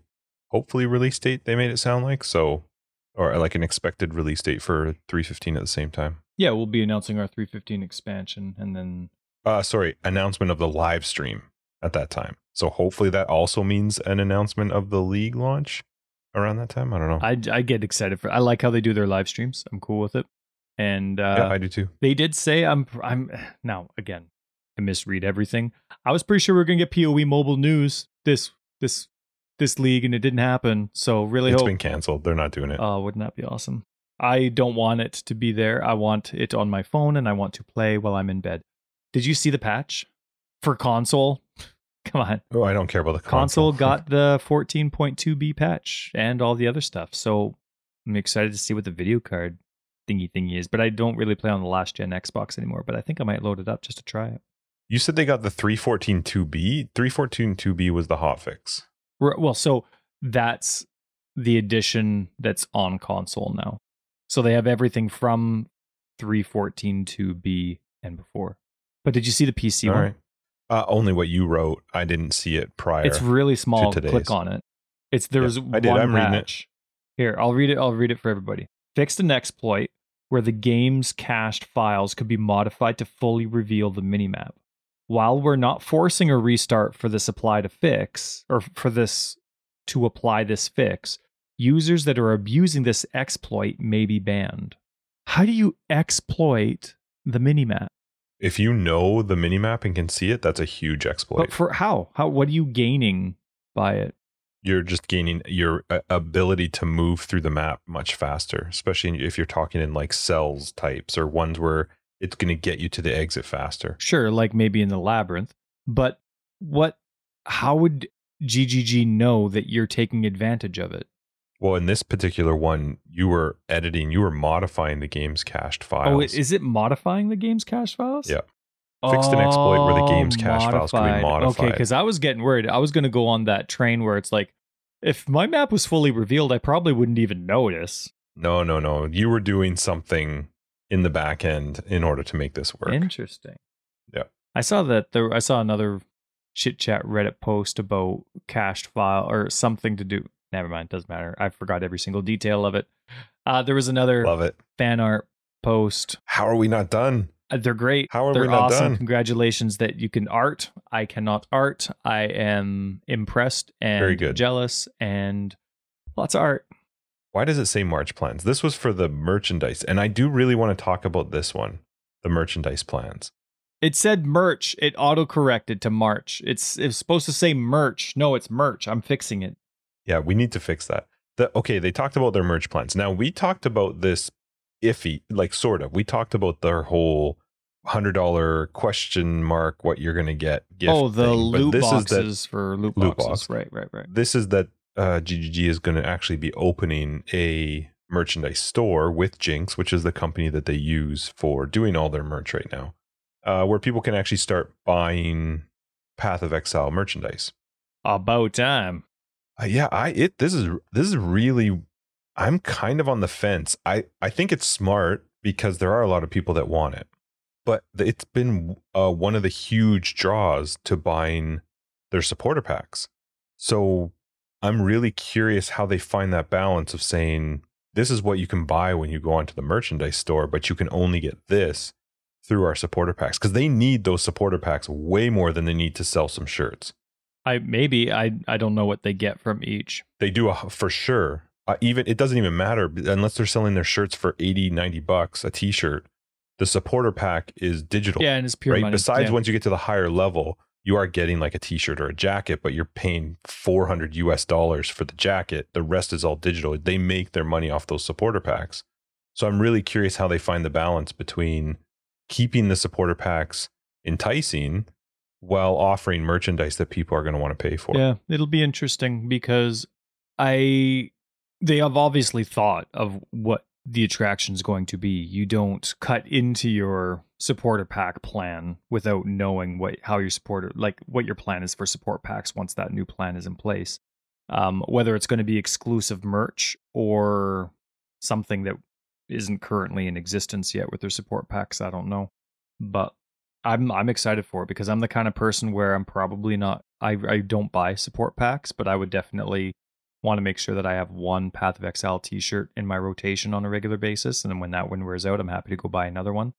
hopefully release date, they made it sound like. So, or like an expected release date for 315 at the same time. Yeah, we'll be announcing our 315 expansion, and then Uh, sorry, announcement of the live stream at that time. So hopefully that also means an announcement of the league launch around that time. I don't know. I I get excited for. I like how they do their live streams. I'm cool with it, and uh, yeah, I do too. They did say I'm I'm now again I misread everything. I was pretty sure we are gonna get PoE mobile news this this this league and it didn't happen. So really It's hope been canceled. They're not doing it. Oh, wouldn't that be awesome? I don't want it to be there. I want it on my phone and I want to play while I'm in bed. Did you see the patch for console? Come on. oh, I don't care about the Console console. got the 14.2b patch and all the other stuff. So I'm excited to see what the video card thingy thingy is. But I don't really play on the last gen Xbox anymore. But I think I might load it up just to try it. You said they got the 314 2B. 314 2B was the hotfix. Well, so that's the edition that's on console now. So they have everything from 314 to B and before. But did you see the PC All one? right. Uh, only what you wrote. I didn't see it prior. It's really small. Click on it. It's there's Yeah, one I did. I'm reading it. Here, I'll read it. I'll read it for everybody. Fixed an exploit where the game's cached files could be modified to fully reveal the minimap. While we're not forcing a restart for this apply to fix or for this to apply this fix, users that are abusing this exploit may be banned. How do you exploit the minimap? if you know the minimap and can see it, that's a huge exploit. But for how? How what are you gaining by it? You're just gaining your uh, ability to move through the map much faster, especially if you're talking in like cells types or ones where it's going to get you to the exit faster. Sure, like maybe in the labyrinth, but what how would GGG know that you're taking advantage of it? Well, in this particular one, you were editing, you were modifying the game's cached oh, files. Oh, is it modifying the game's cache files? Yeah. Fixed an exploit where the oh, game's Oh, cache files could be modified. Okay, modified. because I was getting worried. I was going to go on that train where it's like, if my map was fully revealed, I probably wouldn't even notice. No, no, no. You were doing something in the back end in order to make this work. Interesting. Yeah. I saw that there. I saw another chit chat Reddit post about cached file or something to do. Never mind, doesn't matter. I forgot every single detail of it. Uh, there was another Love it. fan art post. How are we not done? Uh, they're great. How are they're we not awesome. done? Congratulations that you can art. I cannot art. I am impressed and Very good. jealous and lots of art. Why does it say March plans? This was for the merchandise. And I do really want to talk about this one the merchandise plans. It said merch. It auto corrected to March. It's it's supposed to say merch. No, it's merch. I'm fixing it. Yeah, we need to fix that. The, okay, they talked about their merch plans. Now, we talked about this iffy, like sort of. We talked about their whole $100 question mark, what you're going to get. Gift oh, the thing. Loot this is that boxes for loot, Loot boxes. box. Right, right, right. this is that uh, GGG is going to actually be opening a merchandise store with Jinx, which is the company that they use for doing all their merch right now, uh, where people can actually start buying Path of Exile merchandise. About time. Uh, yeah, I it this is this is really I'm kind of on the fence. I I think it's smart because there are a lot of people that want it, but it's been uh, one of the huge draws to buying their supporter packs. So I'm really curious how they find that balance of saying this is what you can buy when you go onto the merchandise store, but you can only get this through our supporter packs because they need those supporter packs way more than they need to sell some shirts. I maybe I I don't know what they get from each. they do a, for sure uh, even it doesn't even matter unless they're selling their shirts for 80 90 bucks a t-shirt the supporter pack is digital Yeah, and it's pure right money. besides Yeah. once you get to the higher level you are getting like a t-shirt or a jacket but you're paying 400 us dollars for the jacket. The rest is all digital. They make their money off those supporter packs. So i'm really curious how they find the balance between keeping the supporter packs enticing while offering merchandise that people are going to want to pay for. Yeah, it'll be interesting because I they have obviously thought of what the attraction is going to be. You don't cut into your supporter pack plan without knowing what how your supporter like what your plan is for support packs once that new plan is in place. Um, whether it's going to be exclusive merch or something that isn't currently in existence yet with their support packs, I don't know. But I'm I'm excited for it because I'm the kind of person where I'm probably not I I don't buy support packs, but I would definitely want to make sure that I have one Path of Exile t-shirt in my rotation on a regular basis, and then when that one wears out, I'm happy to go buy another one.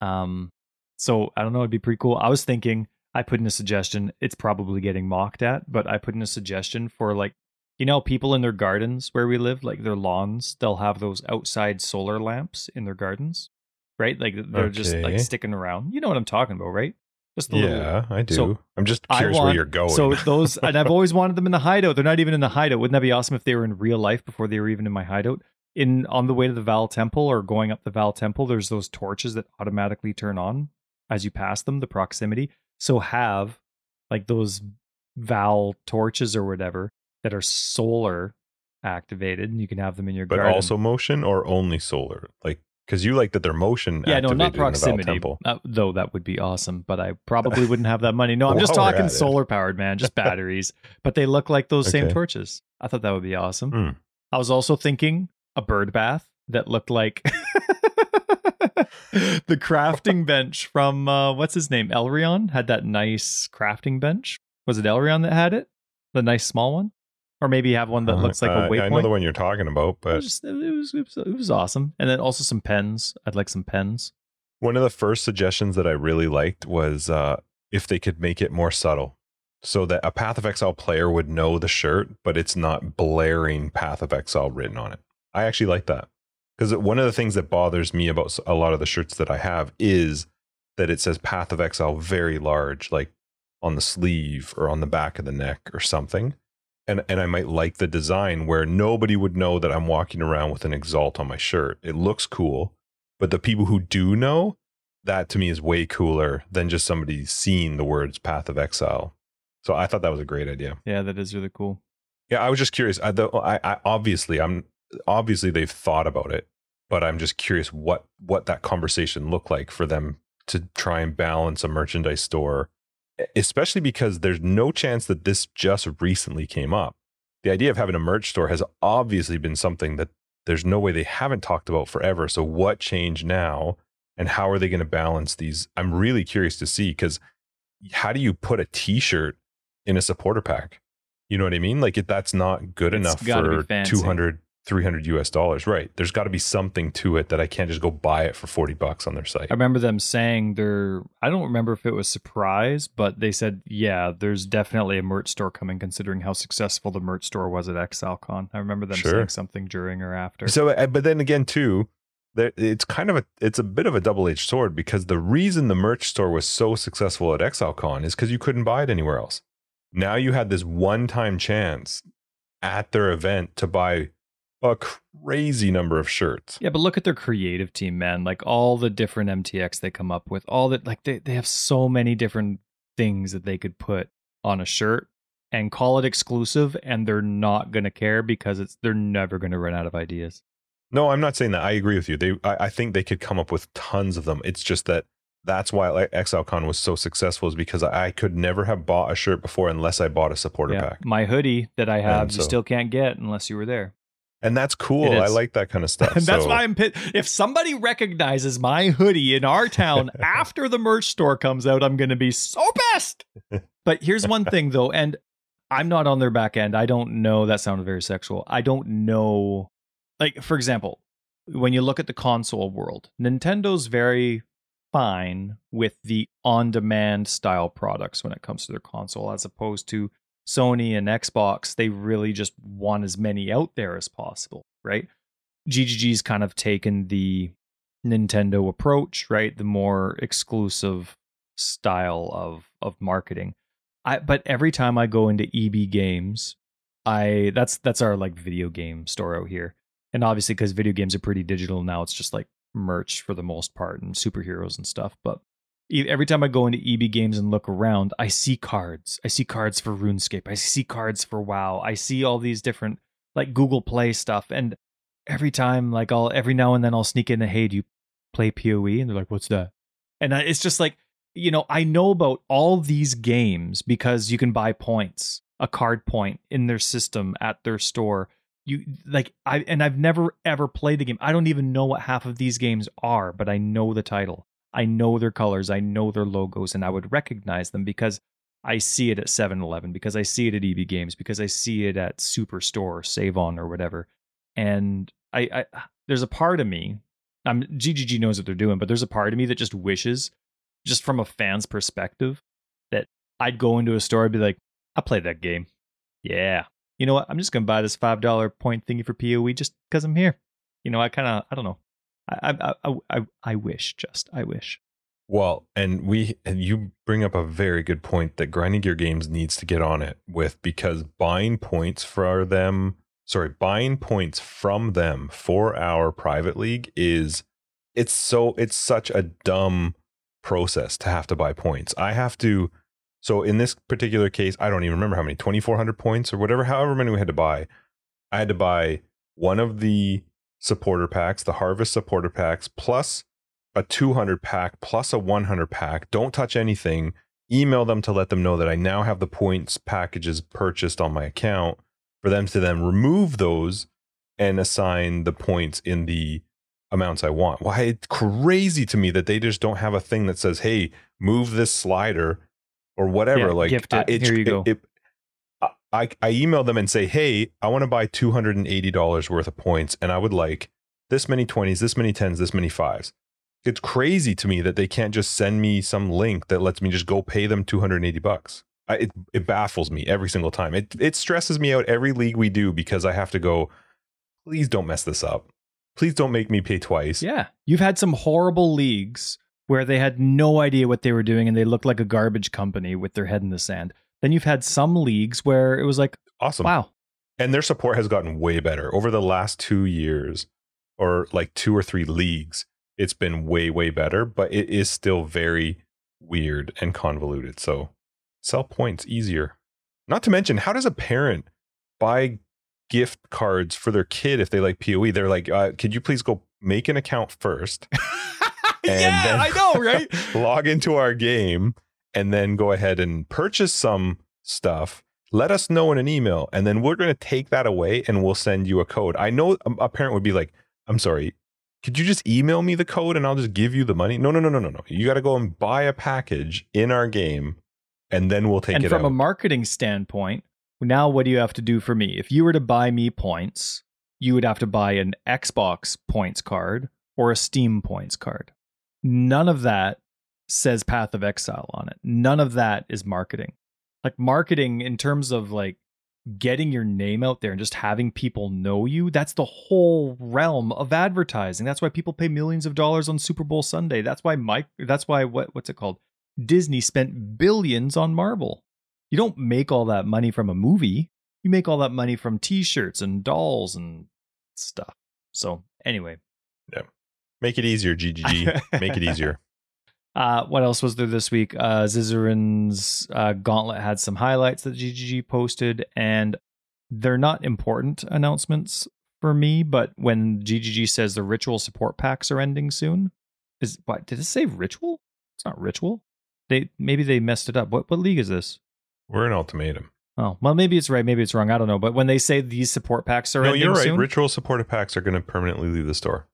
Um, so I don't know, it'd be pretty cool. I was thinking I put in a suggestion. It's probably getting mocked at, but I put in a suggestion for like you know people in their gardens where we live, like their lawns, they'll have those outside solar lamps in their gardens, right? Like they're okay. just like sticking around. You know what I'm talking about, right? Just yeah, little, I do. So I'm just curious want, where you're going. So those, and I've always wanted them in the hideout. They're not even in the hideout. Wouldn't that be awesome if they were in real life before they were even in my hideout? In on the way to the Vaal Temple or going up the Vaal Temple, there's those torches that automatically turn on as you pass them. The proximity. So have like those Vaal torches or whatever that are solar activated, and you can have them in your. Garden. But garden. also motion or only solar, like because you like that they're motion. Yeah, no, not proximity. Uh, though that would be awesome, but I probably wouldn't have that money. No, I'm just talking solar powered, man, just batteries. but they look like those okay. same torches. I thought that would be awesome. Mm. I was also thinking a bird bath that looked like the crafting bench from uh, what's his name? Elreon had that nice crafting bench. Was it Elreon that had it? The nice small one? Or maybe have one that uh, looks like a waypoint. I know the one you're talking about, but it was, just, it was, it was it was awesome. And then also some pens. I'd like some pens. One of the first suggestions that I really liked was uh, if they could make it more subtle, so that a Path of Exile player would know the shirt, but it's not blaring Path of Exile written on it. I actually like that because one of the things that bothers me about a lot of the shirts that I have is that it says Path of Exile very large, like on the sleeve or on the back of the neck or something and and I might like the design where nobody would know that I'm walking around with an exalt on my shirt. It looks cool, but the people who do know, that to me is way cooler than just somebody seeing the words Path of Exile. So I thought that was a great idea. Yeah, that is really cool. Yeah, I was just curious. I, the, I, I obviously I'm obviously they've thought about it, but I'm just curious what what that conversation looked like for them to try and balance a merchandise store especially because there's no chance that this just recently came up. The idea of having a merch store has obviously been something that there's no way they haven't talked about forever. So, what changed now? And how are they going to balance these? I'm really curious to see because how do you put a t shirt in a supporter pack? You know what I mean? Like, if that's not good it's enough for 200 300 US dollars. Right. There's got to be something to it that I can't just go buy it for 40 bucks on their site. I remember them saying they're, I don't remember if it was surprise, but they said, yeah, there's definitely a merch store coming considering how successful the merch store was at ExileCon. I remember them sure. saying something during or after. So, uh, but then again, too, it's kind of a, it's a bit of a double edged sword because the reason the merch store was so successful at ExileCon is because you couldn't buy it anywhere else. Now you had this one time chance at their event to buy a crazy number of shirts. Yeah, but look at their creative team, man. Like all the different MTX they come up with, all that like they, they have so many different things that they could put on a shirt and call it exclusive and they're not gonna care because it's they're never gonna run out of ideas. No, I'm not saying that. I agree with you. They I, I think they could come up with tons of them. It's just that that's why ExileCon was so successful is because I could never have bought a shirt before unless I bought a supporter yeah, pack. My hoodie that I have, so, you still can't get unless you were there and that's cool. I like that kind of stuff. And that's so. why I'm pit. If somebody recognizes my hoodie in our town after the merch store comes out, I'm going to be so pissed. but here's one thing though, and I'm not on their back end. I don't know. That sounded very sexual. I don't know. Like for example, when you look at the console world, Nintendo's very fine with the on-demand style products when it comes to their console, as opposed to Sony and Xbox, they really just want as many out there as possible, right? GGG's kind of taken the Nintendo approach, right? The more exclusive style of of marketing. I but every time I go into EB Games, I that's that's our like video game store out here. And obviously cuz video games are pretty digital now, it's just like merch for the most part and superheroes and stuff, but every time I go into EB Games and look around, I see cards. I see cards for RuneScape. I see cards for WoW. I see all these different like Google Play stuff. And every time, like I'll every now and then I'll sneak in a hey, do you play PoE? And they're like, what's that? And it's just like, you know, I know about all these games because you can buy points, a card point in their system at their store. You like I and I've never ever played the game. I don't even know what half of these games are, but I know the title. I know their colors, I know their logos, and I would recognize them because I see it at 7-Eleven, because I see it at EB Games, because I see it at Superstore, Save On, or whatever. And I, I there's a part of me, I'm GGG knows what they're doing, but there's a part of me that just wishes, just from a fan's perspective, that I'd go into a store and be like, I played that game. Yeah. You know what? I'm just gonna buy this five dollar point thingy for PoE just because I'm here. You know, I kind of I don't know. I, I I I wish just I wish. Well, and we and you bring up a very good point that Grinding Gear Games needs to get on it with because buying points for them, sorry, buying points from them for our private league is it's so it's such a dumb process to have to buy points. I have to so in this particular case, I don't even remember how many, 2400 points or whatever, however many we had to buy. I had to buy one of the supporter packs, the harvest supporter packs plus a 200 pack plus a 100 pack. Don't touch anything. Email them to let them know that I now have the points packages purchased on my account for them to then remove those and assign the points in the amounts I want. Why it's crazy to me that they just don't have a thing that says, "Hey, move this slider or whatever." Yeah, like it. it- Here you go. it- I I email them and say, "Hey, I want to buy two hundred and eighty dollars worth of points, and I would like this many twenties, this many tens, this many fives. It's crazy to me that they can't just send me some link that lets me just go pay them two hundred and eighty bucks. I, it it baffles me every single time. It it stresses me out every league we do because I have to go. Please don't mess this up. Please don't make me pay twice. Yeah, you've had some horrible leagues where they had no idea what they were doing and they looked like a garbage company with their head in the sand. Then you've had some leagues where it was like, Awesome. wow, and their support has gotten way better. Over the last two years or like two or three leagues it's been way way better but it is still very weird and convoluted. So sell points easier. Not to mention how does a parent buy gift cards for their kid if they like poe they're like uh, could you please go make an account first And yeah, I know, right? log into our game and then go ahead and purchase some stuff. Let us know in an email and then we're going to take that away and we'll send you a code. I know a, a parent would be like i'm sorry could you just email me the code and i'll just give you the money? No no no no no no. You got to go and buy a package in our game and then we'll take and it from out. a marketing standpoint, now what do you have to do for me? If you were to buy me points, you would have to buy an Xbox points card or a Steam points card. None of that says Path of Exile on it. None of that is marketing. Like marketing in terms of like getting your name out there and just having people know you, that's the whole realm of advertising. That's why people pay millions of dollars on Super Bowl Sunday. That's why Mike that's why what what's it called? Disney spent billions on Marvel. You don't make all that money from a movie. You make all that money from t-shirts and dolls and stuff. So, anyway, Yeah. make it easier ggg make it easier Uh, what else was there this week? Uh, Zizaran's uh, Gauntlet had some highlights that GGG posted, and they're not important announcements for me. But when GGG says the ritual support packs are ending soon, is what did it say? Ritual? It's not ritual. They maybe they messed it up. What what league is this? we're an ultimatum Oh well, maybe it's right, maybe it's wrong. I don't know. But when they say these support packs are no ending you're right soon, ritual supported packs are going to permanently leave the store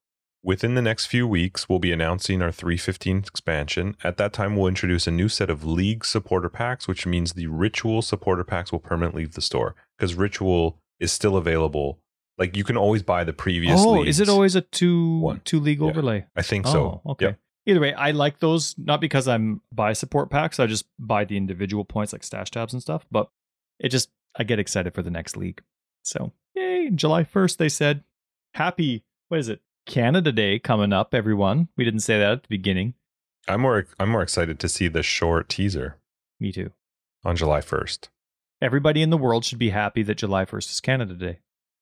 Within the next few weeks, we'll be announcing our 315 expansion. At that time, we'll introduce a new set of League supporter packs, which means the Ritual supporter packs will permanently leave the store because Ritual is still available. Like you can always buy the previous. oh, is it always a two One. two league Yeah. overlay? I think so. Oh, okay. Yep. Either way, I like those not because I'm buy support packs. I just buy the individual points like stash tabs and stuff. But it just I get excited for the next league. So yay! July first, they said happy. What is it? Canada Day coming up, everyone. We didn't say that at the beginning. I'm more. I'm more excited to see the short teaser Me too. on July 1st. Everybody in the world should be happy that July first is Canada Day.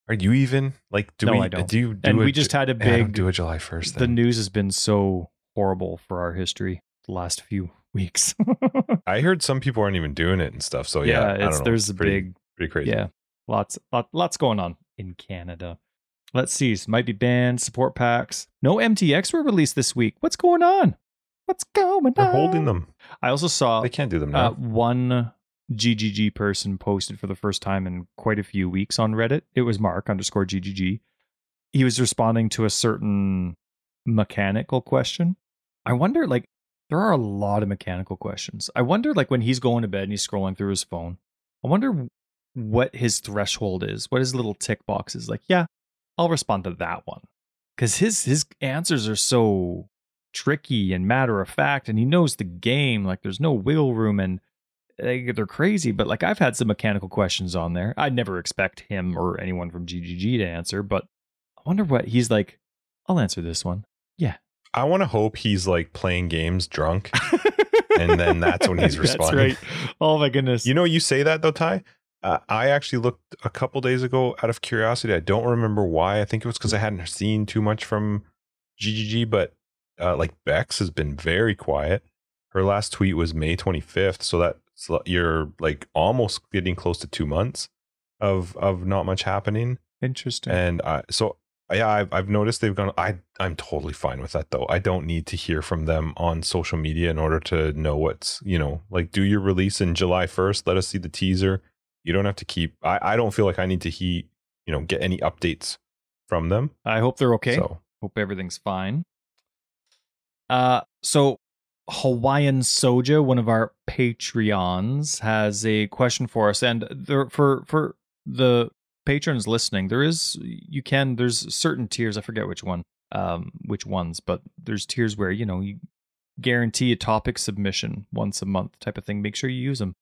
Are you even like? Do No, we? I don't. Do you? Do and a- we just had a Yeah, big. do a July 1st. the news has been so horrible for our history the last few weeks. I heard some people aren't even doing it and stuff. So yeah, I it's don't know. there's a pretty, big pretty crazy. Yeah, lots, lot, lots going on in Canada. Let's see. Might be banned. Support packs. No MTX were released this week. What's going on? What's going They're on? holding them. I also saw They can't do them uh, now. one GGG person posted for the first time in quite a few weeks on Reddit. It was Mark underscore GGG. He was responding to a certain mechanical question. I wonder, like, there are a lot of mechanical questions. I wonder, like, when he's going to bed and he's scrolling through his phone, I wonder what his threshold is, what his little tick box is. Like, yeah, I'll respond to that one. Because his his answers are so tricky and matter of fact, and he knows the game. Like, there's no wiggle room, and they, they're crazy. But like, I've had some mechanical questions on there. I'd never expect him or anyone from GGG to answer, but I wonder what he's like. I'll answer this one. Yeah. I want to hope he's like playing games drunk. And then that's when he's responding. That's right. Oh my goodness. You know, you say that though, Ty. Uh, I actually looked a couple days ago out of curiosity. I don't remember why. I think it was because I hadn't seen too much from GGG, but uh, like Bex has been very quiet. Her last tweet was May 25th, so that's you're like almost getting close to two months of of not much happening. Interesting. And uh, so yeah, I've, I've noticed they've gone. I I'm totally fine with that though. I don't need to hear from them on social media in order to know what's you know like do your release in July 1st. Let us see the teaser. You don't have to keep. I I don't feel like I need to he you know get any updates from them. I hope they're okay. So Hope everything's fine. Uh, so Hawaiian Soja, one of our Patreons, has a question for us, and there for for the patrons listening, there is you can there's certain tiers. I forget which one, um, which ones, but there's tiers where you know you guarantee a topic submission once a month type of thing. Make sure you use them.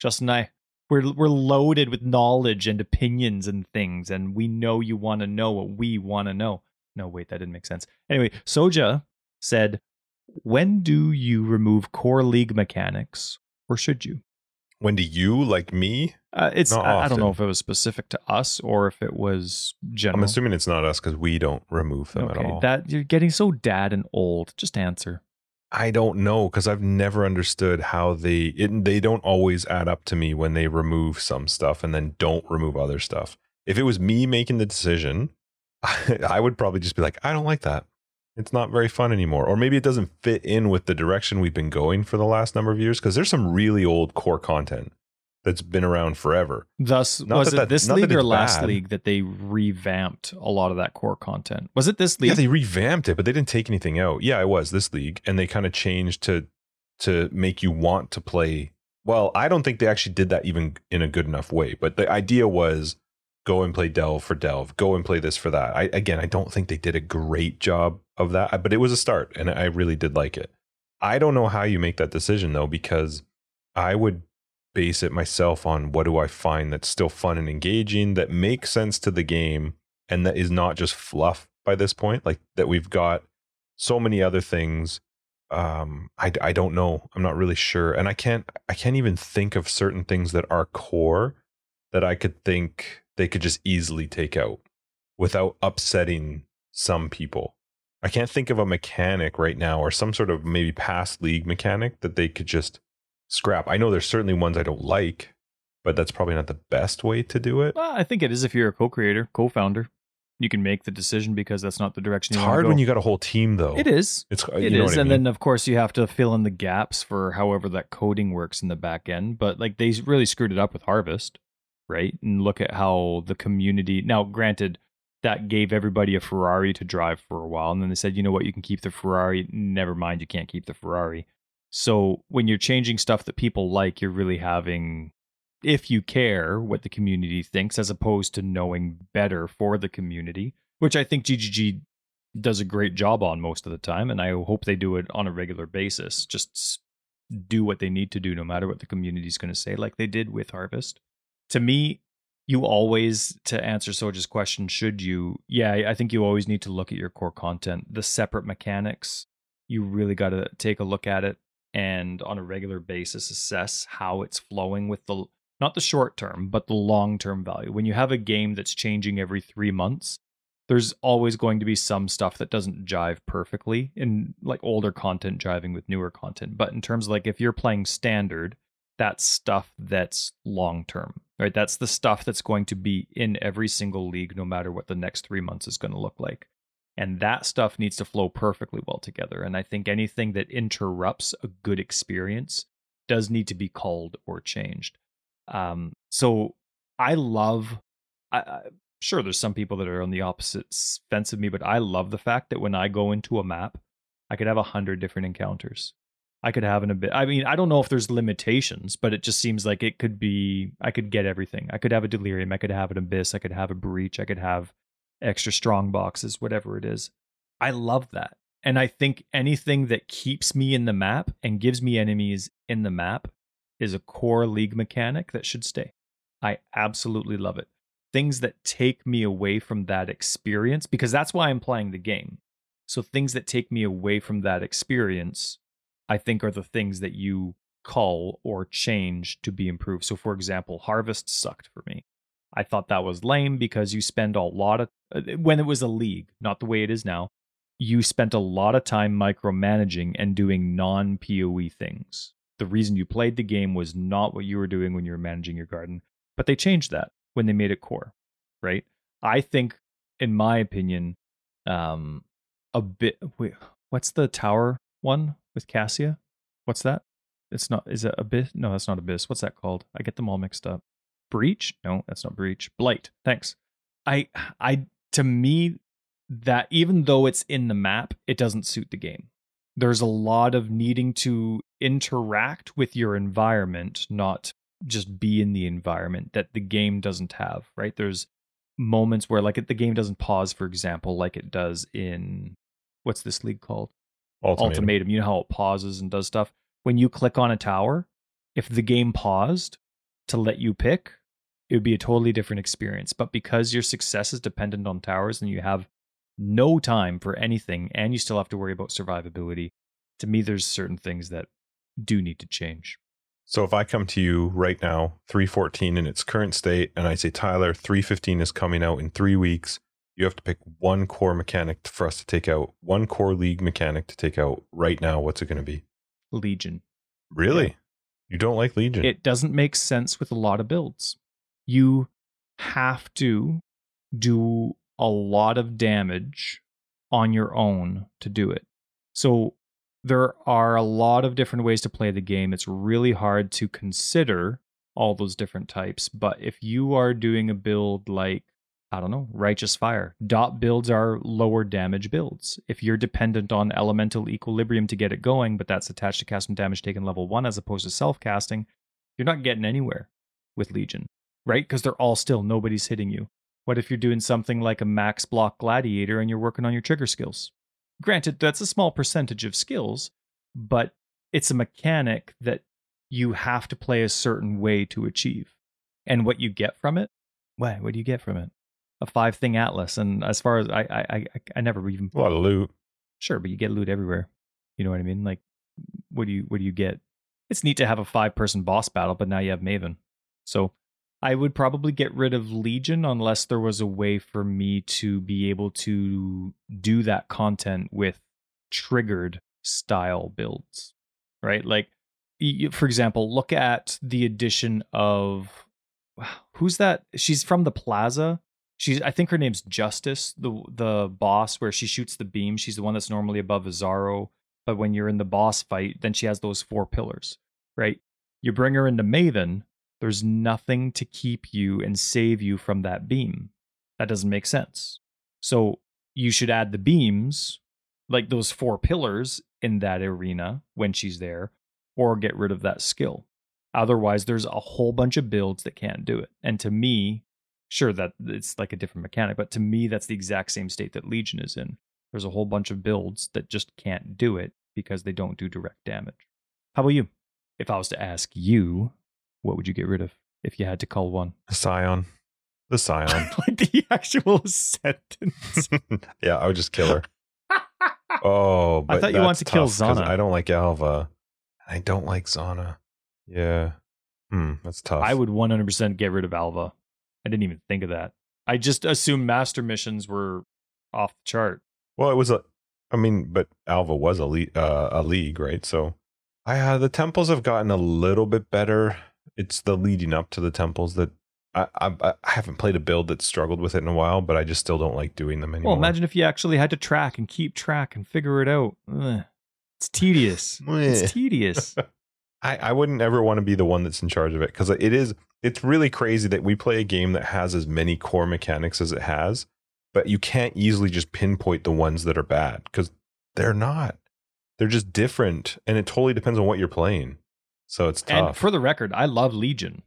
Justin and I, we're we're loaded with knowledge and opinions and things, and we know you want to know what we want to know. No, wait, that didn't make sense. Anyway, Soja said, "When do you remove core league mechanics, or should you?" when do you like me? Uh, it's I, I don't know if it was specific to us or if it was general. I'm assuming it's not us because we don't remove them okay, at all. that you're getting so dad and old. Just answer. I don't know because I've never understood how they it, they don't always add up to me when they remove some stuff and then don't remove other stuff. If it was me making the decision, I would probably just be like, I don't like that. It's not very fun anymore, or maybe it doesn't fit in with the direction we've been going for the last number of years. Because there's some really old core content that's been around forever. Thus, Not was that it that- this league or last bad. league that they revamped a lot of that core content? Was it this league? Yeah, they revamped it, but they didn't take anything out. Yeah, it was this league, and they kind of changed to to make you want to play. Well, I don't think they actually did that even in a good enough way. But the idea was go and play Delve for Delve, go and play this for that. I again, I don't think they did a great job of that, but it was a start, and I really did like it. I don't know how you make that decision though, because I would base it myself on what do I find that's still fun and engaging, that makes sense to the game, and that is not just fluff by this point. Like that we've got so many other things. Um, I I don't know. I'm not really sure, and I can't I can't even think of certain things that are core that I could think they could just easily take out without upsetting some people. I can't think of a mechanic right now or some sort of maybe past league mechanic that they could just scrap. I know there's certainly ones I don't like, but that's probably not the best way to do it. Well, I think it is if you're a co-creator, co-founder. You can make the decision because that's not the direction It's hard when you got a whole team though. It is. It's uh, It is, you know what I and mean? then of course you have to fill in the gaps for however that coding works in the back end. But like they really screwed it up with Harvest, right? And look at how the community. Now, granted, that gave everybody a Ferrari to drive for a while, and then they said, you know what, you can keep the Ferrari. Never mind, you can't keep the Ferrari. So when you're changing stuff that people like, you're really having, if you care, what the community thinks, as opposed to knowing better for the community, which I think GGG does a great job on most of the time, and I hope they do it on a regular basis. Just do what they need to do, no matter what the community's going to say, like they did with Harvest. To me, you always to answer Soja's question, should you? Yeah, I think you always need to look at your core content, the separate mechanics. You really got to take a look at it and on a regular basis assess how it's flowing with the not the short term, but the long term value. When you have a game that's changing every three months, there's always going to be some stuff that doesn't jive perfectly in like older content jiving with newer content. But in terms of like if you're playing standard that's stuff that's long term, right? That's the stuff that's going to be in every single league, no matter what the next three months is going to look like. And that stuff needs to flow perfectly well together. And I think anything that interrupts a good experience does need to be called or changed. Um, so I love, I, I, sure, there's some people that are on the opposite fence of me, but I love the fact that when I go into a map, I could have a hundred different encounters. I could have an a bit. I mean, I don't know if there's limitations, but it just seems like it could be. I could get everything. I could have a delirium. I could have an abyss. I could have a breach. I could have extra strong boxes, whatever it is. I love that. And I think anything that keeps me in the map and gives me enemies in the map is a core league mechanic that should stay. I absolutely love it. Things that take me away from that experience, because that's why I'm playing the game. So things that take me away from that experience, I think are the things that you call or change to be improved. So for example, harvest sucked for me. I thought that was lame because you spend a lot of uh, when it was a league, not the way it is now. You spent a lot of time micromanaging and doing non PoE things. The reason you played the game was not what you were doing when you were managing your garden, but they changed that when they made it core, right? I think, in my opinion, um, a bit. Wait, what's the tower one with Cassia? What's that? It's not. Is it Abyss? No, that's not Abyss. What's that called? I get them all mixed up. Breach? No, that's not Breach. Blight. Thanks. I, I, to me, that even though it's in the map, it doesn't suit the game. There's a lot of needing to interact with your environment, not just be in the environment that the game doesn't have, right? There's moments where like the game doesn't pause, for example, like it does in what's this league called? Ultimatum. Ultimatum. You know how it pauses and does stuff. When you click on a tower, if the game paused to let you pick, it would be a totally different experience. But because your success is dependent on towers and you have no time for anything and you still have to worry about survivability, to me, there's certain things that do need to change. So if I come to you right now, 314 in its current state, and I say, Tyler, 315 is coming out in three weeks, you have to pick one core mechanic for us to take out, one core league mechanic to take out right now. What's it going to be? Legion. Really? You don't like Legion? It doesn't make sense with a lot of builds. You have to do a lot of damage on your own to do it. So there are a lot of different ways to play the game. It's really hard to consider all those different types. But if you are doing a build like, I don't know, Righteous Fire, dot builds are lower damage builds. If you're dependent on elemental equilibrium to get it going, but that's attached to casting damage taken level one as opposed to self casting, you're not getting anywhere with Legion, right? Because they're all still, nobody's hitting you. What if you're doing something like a max block gladiator and you're working on your trigger skills? Granted, that's a small percentage of skills, but it's a mechanic that you have to play a certain way to achieve. And what you get from it, what what do you get from it? A five thing atlas. And as far as I I I, I never even a lot of loot. Sure, but you get loot everywhere. You know what I mean? Like, what do you what do you get? It's neat to have a five person boss battle, but now you have Maven. So I would probably get rid of Legion unless there was a way for me to be able to do that content with triggered style builds, right? Like, for example, look at the addition of who's that? She's from the Plaza. She's I think her name's Justice, the the boss where she shoots the beam. She's the one that's normally above Izaro, but when you're in the boss fight, then she has those four pillars, right? You bring her into Maven, there's nothing to keep you and save you from that beam. That doesn't make sense. So you should add the beams, like those four pillars in that arena when she's there, or get rid of that skill. Otherwise, there's a whole bunch of builds that can't do it. And to me, sure that it's like a different mechanic, but to me, that's the exact same state that Legion is in. There's a whole bunch of builds that just can't do it because they don't do direct damage. How about you? If I was to ask you, what would you get rid of if you had to call one? The scion. The Scion. like the actual sentence. yeah, I would just kill her. oh, I thought you wanted to kill Zana. I don't like Alva. I don't like Zana. Yeah. Hmm, that's tough. I would 100% get rid of Alva. I didn't even think of that. I just assumed master missions were off the chart. Well, it was a. I mean, but Alva was a league, uh, a league, right? So I, uh, the temples have gotten a little bit better. It's the leading up to the temples that I, I, I haven't played a build that struggled with it in a while, but I just still don't like doing them anymore. Well, imagine if you actually had to track and keep track and figure it out. Ugh. It's tedious. it's tedious. I, I wouldn't ever want to be the one that's in charge of it because it is it's really crazy that we play a game that has as many core mechanics as it has, but you can't easily just pinpoint the ones that are bad because they're not. They're just different, and it totally depends on what you're playing. So it's tough. And for the record, I love Legion.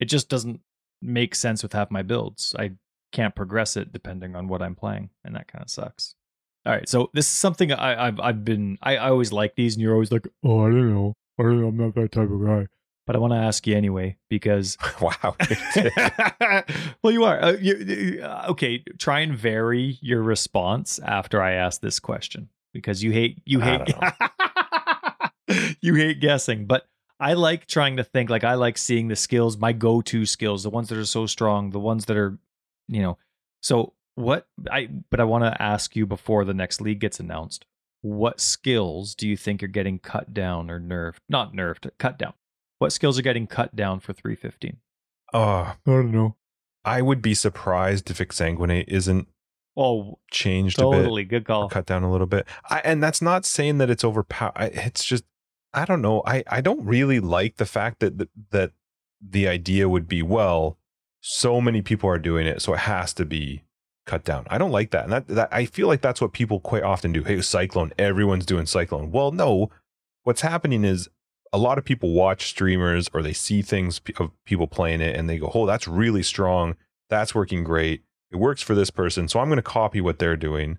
It just doesn't make sense with half my builds. I can't progress it depending on what I'm playing, and that kind of sucks. All right, so this is something I, have I've been I, I always like these, and you're always like, oh, I don't know, I don't know, I'm not that type of guy. But I want to ask you anyway because wow. well, you are uh, you, uh, okay. Try and vary your response after I ask this question because you hate you hate you hate guessing, but I like trying to think like I like seeing the skills, my go-to skills, the ones that are so strong, the ones that are, you know. So what I but I want to ask you before the next league gets announced, what skills do you think are getting cut down or nerfed? Not nerfed, cut down. What skills are getting cut down for 315? Uh, I don't know. I would be surprised if Exsanguinate isn't oh changed totally a bit, good call, cut down a little bit. I, and that's not saying that it's overpowered. It's just I don't know. I I don't really like the fact that that, that the idea would be well, so many people are doing it, so it has to be cut down. I don't like that. And that, that I feel like that's what people quite often do. Hey, cyclone, everyone's doing cyclone. Well, no. What's happening is a lot of people watch streamers or they see things of people playing it and they go, "Oh, that's really strong. That's working great. It works for this person, so I'm going to copy what they're doing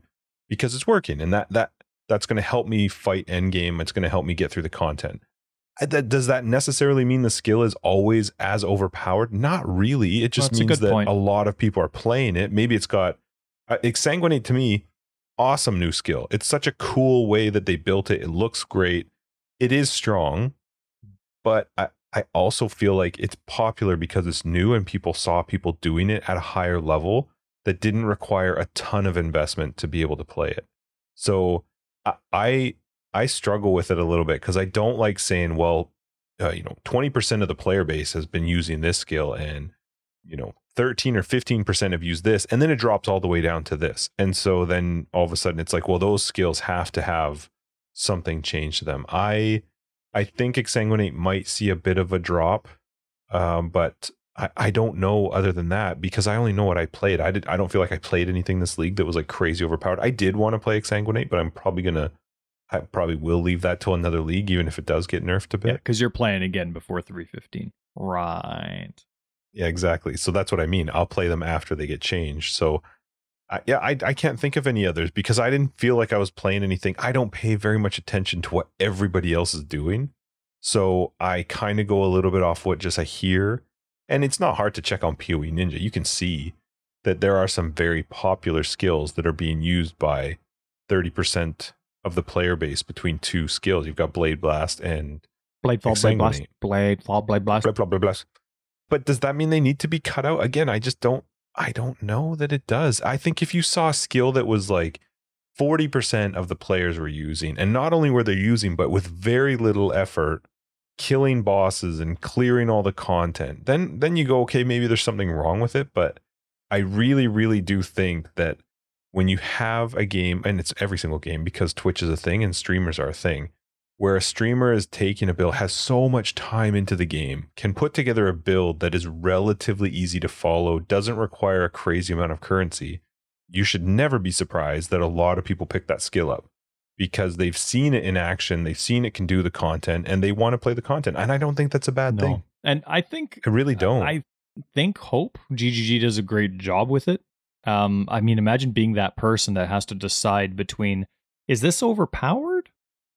because it's working." And that that that's going to help me fight endgame. It's going to help me get through the content. That, does that necessarily mean the skill is always as overpowered? Not really. It just well, means a that point. a lot of people are playing it. Maybe it's got uh, exsanguinate to me. Awesome new skill. It's such a cool way that they built it. It looks great. It is strong, but I, I also feel like it's popular because it's new and people saw people doing it at a higher level that didn't require a ton of investment to be able to play it. So I I struggle with it a little bit because I don't like saying, well, uh, you know, twenty percent of the player base has been using this skill, and you know, thirteen or fifteen percent have used this, and then it drops all the way down to this, and so then all of a sudden it's like, well, those skills have to have something changed to them. I I think Exsanguinate might see a bit of a drop, um, but I, I don't know other than that because I only know what I played. I did I don't feel like I played anything this league that was like crazy overpowered. I did want to play Exsanguinate, but I'm probably gonna I probably will leave that till another league, even if it does get nerfed a bit. Yeah, because you're playing again before 315. Right. Yeah, exactly. So that's what I mean. I'll play them after they get changed. So I, yeah, I, I can't think of any others because I didn't feel like I was playing anything. I don't pay very much attention to what everybody else is doing. So I kind of go a little bit off what just I hear and it's not hard to check on PoE Ninja. You can see that there are some very popular skills that are being used by 30% of the player base between two skills. You've got Blade Blast and Blade Fall, Blade Blast, Blade Fall, Blade Blast. Blade, Blade, Blade Blast. But does that mean they need to be cut out? Again, I just don't I don't know that it does. I think if you saw a skill that was like 40% of the players were using, and not only were they using, but with very little effort, killing bosses and clearing all the content, then then you go, okay, maybe there's something wrong with it. But I really, really do think that when you have a game, and it's every single game because Twitch is a thing and streamers are a thing, where a streamer is taking a build, has so much time into the game, can put together a build that is relatively easy to follow, doesn't require a crazy amount of currency, you should never be surprised that a lot of people pick that skill up because they've seen it in action, they've seen it can do the content, and they want to play the content. And I don't think that's a bad no. thing. And I think I really don't. I think Hope GGG does a great job with it. Um, I mean, imagine being that person that has to decide between is this overpowered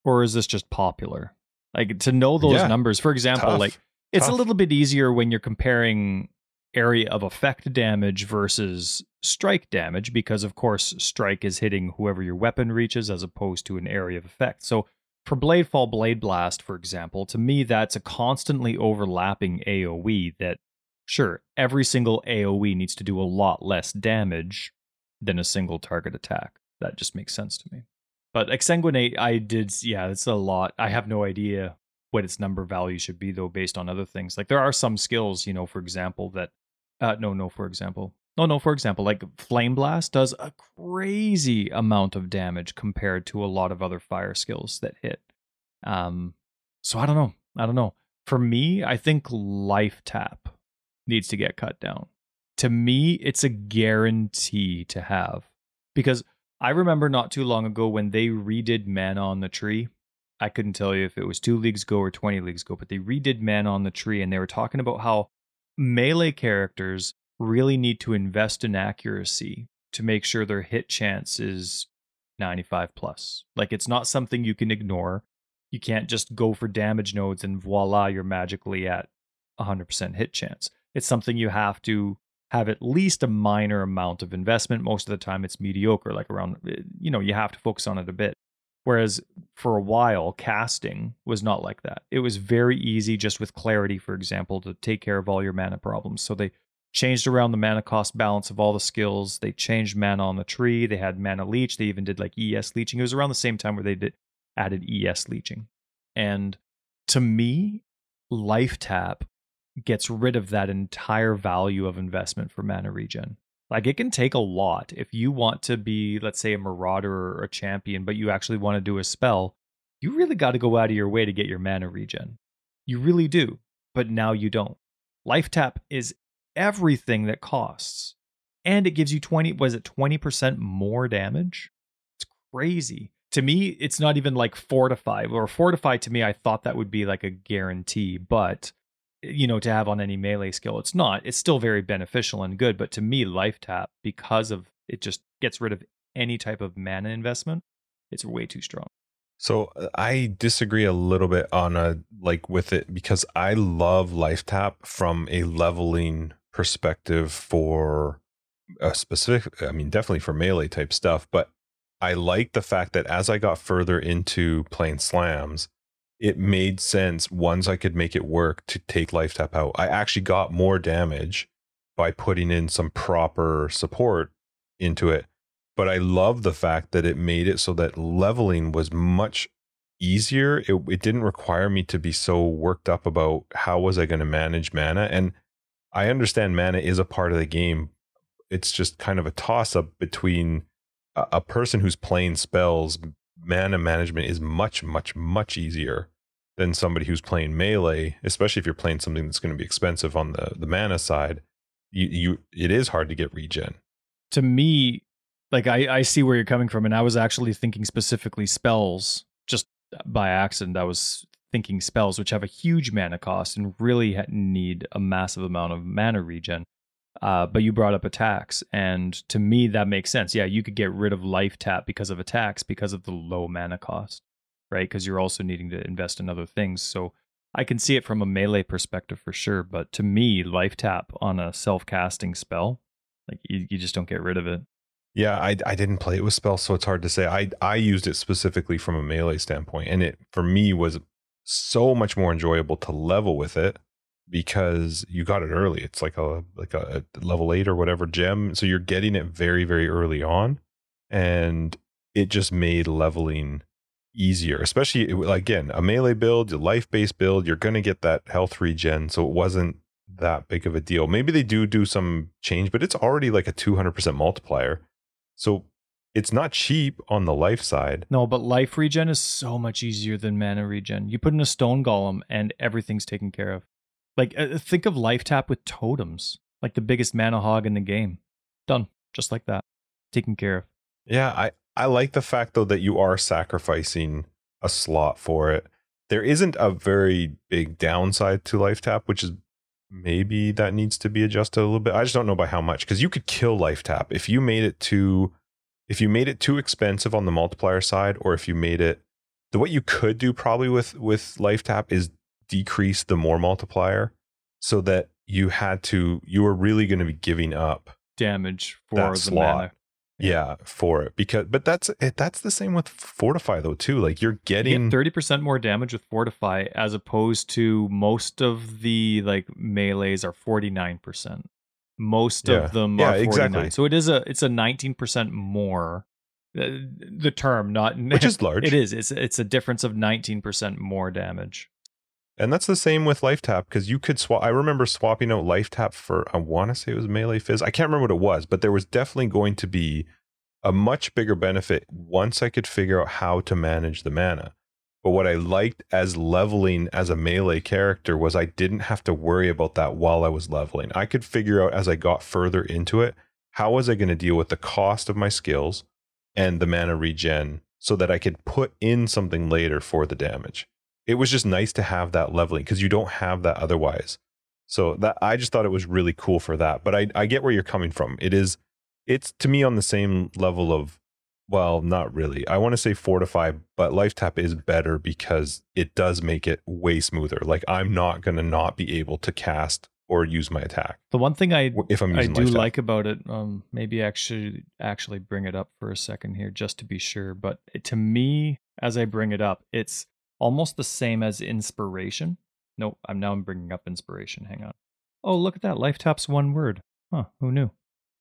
or is this just popular? Like to know those yeah. numbers. For example, Tough. like it's Tough. a little bit easier when you're comparing area of effect damage versus strike damage because of course strike is hitting whoever your weapon reaches as opposed to an area of effect. So for Bladefall Blade Blast, for example, to me that's a constantly overlapping AoE that sure, every single AoE needs to do a lot less damage than a single target attack. That just makes sense to me. But Exsanguinate, I did, yeah, it's a lot. I have no idea what its number value should be though based on other things. Like there are some skills, you know, for example, that uh no, no, for example. No, no, for example, like Flame Blast does a crazy amount of damage compared to a lot of other fire skills that hit. Um so I don't know. I don't know. For me, I think Life Tap needs to get cut down. To me, it's a guarantee to have because I remember not too long ago when they redid Mana on the Tree. I couldn't tell you if it was two leagues ago or 20 leagues ago, but they redid Mana on the Tree and they were talking about how melee characters really need to invest in accuracy to make sure their hit chance is 95 plus. Like it's not something you can ignore. You can't just go for damage nodes and voila, you're magically at 100% hit chance. It's something you have to have at least a minor amount of investment. Most of the time, it's mediocre, like around, eh, you know, you have to focus on it a bit. Whereas for a while, casting was not like that. It was very easy, just with clarity, for example, to take care of all your mana problems. So they changed around the mana cost balance of all the skills. They changed mana on the tree. They had mana leech. They even did like ES leeching. It was around the same time where they did added ES leeching. And to me, life tap gets rid of that entire value of investment for mana regen. Like it can take a lot if you want to be, let's say, a marauder or a champion, but you actually want to do a spell. You really got to go out of your way to get your mana regen. You really do, but now you don't. Life tap is everything that costs, and it gives you twenty. Was it twenty percent more damage? It's crazy. To me, it's not even like fortify or fortify. To me, I thought that would be like a guarantee, but you know, to have on any melee skill. It's not. It's still very beneficial and good, but to me, life tap because of it just gets rid of any type of mana investment. It's way too strong. So uh, I disagree a little bit on a like with it because I love life tap from a leveling perspective for a specific I mean definitely for melee type stuff, but I like the fact that as I got further into playing slams, it made sense once I could make it work to take life tap out. I actually got more damage by putting in some proper support into it. But I love the fact that it made it so that leveling was much easier. It, it didn't require me to be so worked up about how was I going to manage mana. And I understand mana is a part of the game. It's just kind of a toss up between a, a person who's playing spells mana management is much, much, much easier than somebody who's playing melee, especially if you're playing something that's going to be expensive on the, the mana side. You, you it is hard to get regen. To me, like I, I see where you're coming from, and I was actually thinking specifically spells, just by accident. I was thinking spells, which have a huge mana cost and really need a massive amount of mana regen. Uh, but you brought up attacks, and to me that makes sense. Yeah, you could get rid of life tap because of attacks because of the low mana cost, right? Because you're also needing to invest in other things. So I can see it from a melee perspective for sure. But to me, life tap on a self casting spell, like you, you just don't get rid of it. Yeah, I I didn't play it with spells, so it's hard to say. I I used it specifically from a melee standpoint, and it for me was so much more enjoyable to level with it because you got it early. It's like a like a level 8 or whatever gem. So you're getting it very very early on and it just made leveling easier, especially again, a melee build, a life-based build, you're to get that health regen, so it wasn't that big of a deal. Maybe they do do some change, but it's already like a 200% multiplier. So it's not cheap on the life side. No, but life regen is so much easier than mana regen. You put in a stone golem and everything's taken care of. Like uh, think of life tap with totems, like the biggest mana hog in the game. Done, just like that, taken care of. Yeah, I I like the fact though that you are sacrificing a slot for it. There isn't a very big downside to life tap, which is maybe that needs to be adjusted a little bit. I just don't know by how much because you could kill life tap if you made it too if you made it too expensive on the multiplier side or if you made it the what you could do probably with with life tap is decrease the more multiplier so that you had to you were really going to be giving up damage for the slot. mana. Yeah, for it because but that's it, that's the same with fortify though too. Like you're getting thirty percent more damage with fortify as opposed to most of the like melees are forty nine percent. Most yeah. of them yeah, are forty nine. Exactly. So it is a it's a nineteen percent more. Uh, the term not which is large. It is. It's it's a difference of nineteen percent more damage. And that's the same with LifeTap because you could swap. I remember swapping out LifeTap for I want to say it was melee phys. I can't remember what it was, but there was definitely going to be a much bigger benefit once I could figure out how to manage the mana. But what I liked as leveling as a melee character was I didn't have to worry about that while I was leveling. I could figure out as I got further into it how was I going to deal with the cost of my skills and the mana regen so that I could put in something later for the damage. It was just nice to have that leveling because you don't have that otherwise. So that I just thought it was really cool for that. But I, I get where you're coming from. It is it's to me on the same level of well, not really. I want to say fortify, but life tap is better because it does make it way smoother. Like I'm not gonna not be able to cast or use my attack. The one thing I if I'm I do like about it, um, maybe actually actually bring it up for a second here just to be sure. But it, to me, as I bring it up, it's almost the same as inspiration. No, I'm now I'm bringing up inspiration. Hang on. Oh, look at that! Life tap's one word. Huh? Who knew?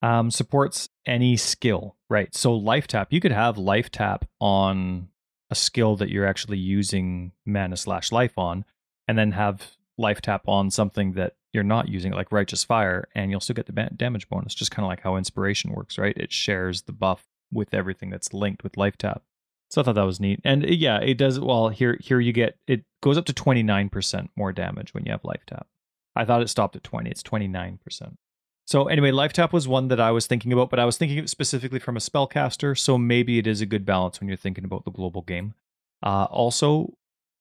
Um, supports any skill, right? So life tap, you could have life tap on a skill that you're actually using mana slash life on, and then have life tap on something that you're not using, like righteous fire, and you'll still get the damage bonus. Just kind of like how inspiration works, right? It shares the buff with everything that's linked with life tap. So I thought that was neat, and uh, yeah, it does. Well, here here you get it goes up to twenty nine percent more damage when you have life tap. I thought it stopped at twenty. It's twenty nine percent. So anyway, life tap was one that I was thinking about, but I was thinking specifically from a spellcaster. So maybe it is a good balance when you're thinking about the global game. Uh, also,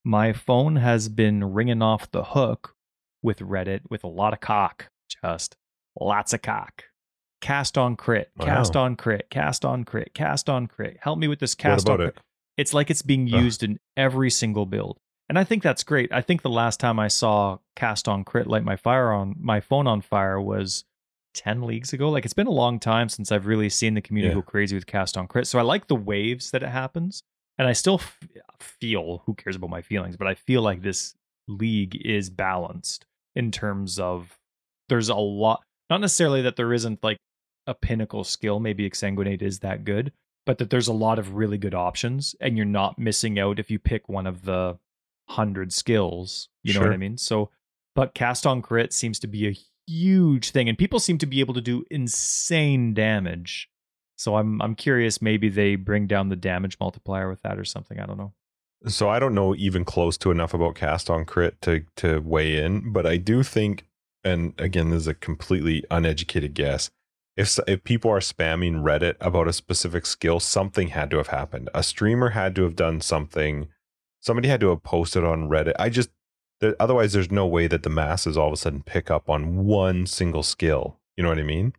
my phone has been ringing off the hook with Reddit with a lot of cock, just lots of cock. Cast on crit, cast Wow. on crit, cast on crit, cast on crit. Help me with this cast on crit. it? It's like it's being Ugh. used in every single build. And I think that's great. I think the last time I saw cast on crit light my fire on my phone on fire was 10 leagues ago. Like it's been a long time since I've really seen the community Yeah. go crazy with cast on crit. So I like the waves that it happens. And I still f- feel, who cares about my feelings, but I feel like this league is balanced in terms of there's a lot, not necessarily that there isn't like a pinnacle skill, maybe Exsanguinate is that good, but that there's a lot of really good options and you're not missing out if you pick one of the hundred skills. You know what I mean? So, but cast on crit seems to be a huge thing, and people seem to be able to do insane damage. So I'm I'm curious. Maybe they bring down the damage multiplier with that or something. I don't know. So I don't know even close to enough about cast on crit to to weigh in, but I do think, and again, this is a completely uneducated guess. If if people are spamming Reddit about a specific skill, something had to have happened. A streamer had to have done something. Somebody had to have posted on Reddit. I just there, otherwise, there's no way that the masses all of a sudden pick up on one single skill. You know what I mean?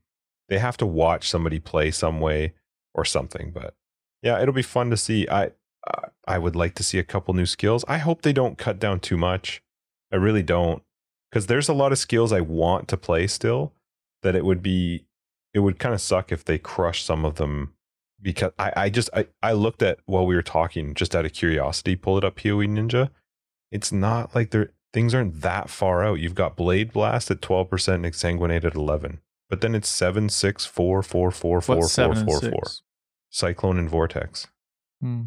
They have to watch somebody play some way or something. But yeah, it'll be fun to see. I I- I would like to see a couple new skills. I hope they don't cut down too much. I really don't, because there's a lot of skills I want to play still. That it would be, it would kind of suck if they crush some of them. Because I, I just I, I looked at while we were talking just out of curiosity, pull it up PoE Ninja. It's not like they're things aren't that far out. You've got Blade Blast at twelve percent and Exsanguinate at eleven, but then it's seven, six, four, four, four, four, What's four, seven and four, four. six? Cyclone and Vortex. Hmm.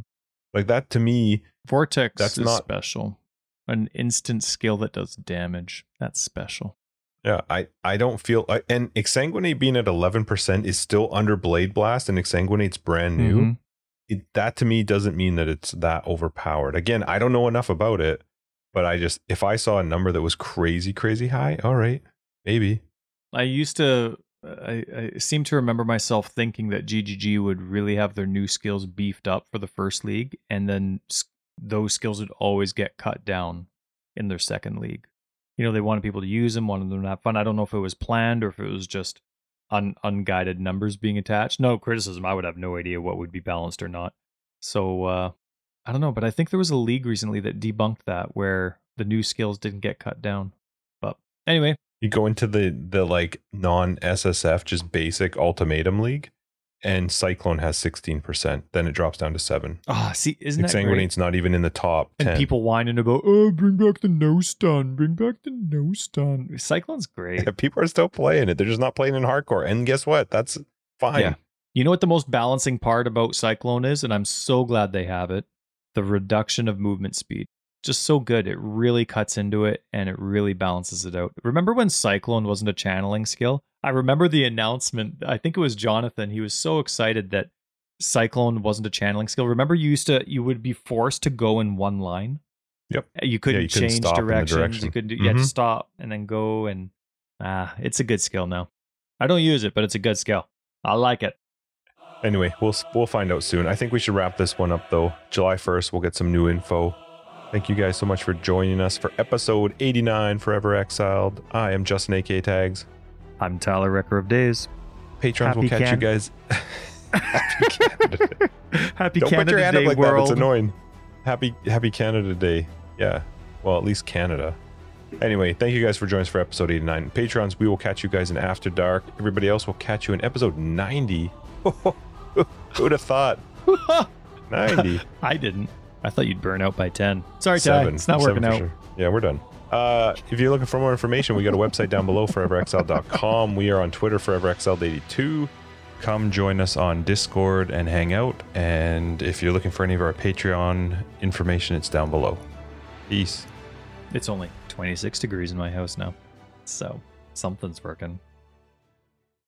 Like that to me, Vortex That's is not- special. An instant skill that does damage. That's special. Yeah, I, I don't feel I, and Exsanguinate being at eleven percent is still under Blade Blast, and Exsanguinate's brand new. Mhm. It, that to me doesn't mean that it's that overpowered. Again, I don't know enough about it, but I just if I saw a number that was crazy, crazy high, all right, maybe. I used to. I, I seem to remember myself thinking that GGG would really have their new skills beefed up for the first league, and then those skills would always get cut down in their second league. You know, they wanted people to use them, wanted them to have fun. I don't know if it was planned or if it was just un, unguided numbers being attached. No criticism. I would have no idea what would be balanced or not. So uh, I don't know, but I think there was a league recently that debunked that where the new skills didn't get cut down. But anyway, You go into the the like non SSF, just basic ultimatum league, and Cyclone has sixteen percent. Then it drops down to seven. ah, see, isn't that great? Exsanguinate's not even in the top And ten. people whining about, oh, bring back the no stun, bring back the no stun. Cyclone's great. people are still playing it. They're just not playing in hardcore. And guess what? That's fine. Yeah. You know what the most balancing part about Cyclone is? And I'm so glad they have it the reduction of movement speed. Just so good. It really cuts into it and it really balances it out. Remember when Cyclone wasn't a channeling skill? I remember the announcement. I think it was Jonathan. He was so excited that Cyclone wasn't a channeling skill. Remember you used to you would be forced to go in one line. Yep. You couldn't you couldn't change the directions. direction. You could do, you had to Mhm. stop and then go and ah, it's a good skill now. I don't use it, but it's a good skill. I like it. Anyway, we'll we'll find out soon. I think we should wrap this one up though. July 1st, we'll get some new info. Thank you guys so much for joining us for episode 89 Forever Exiled. I am Justin AK Tags. I'm Tyler Recker of Days. Patrons will catch you guys. Happy Canada Day. Happy Don't Canada put your hand Day up like world. that. It's annoying. Happy Happy Canada Day. Yeah. Well, at least Canada. Anyway, thank you guys for joining us for episode 89. Patrons, we will catch you guys in After Dark. Everybody else will catch you in episode 90. Who would have thought? 90. I didn't. I thought you'd burn out by 10. Sorry, Ty. It's not Seven working out. sure. Yeah, we're done. Uh, if you're looking for more information, we got a website down below, foreverxl.com. We are on Twitter, foreverxl82. Come join us on Discord and hang out. And if you're looking for any of our Patreon information, it's down below. Peace. It's only 26 degrees in my house now. So something's working.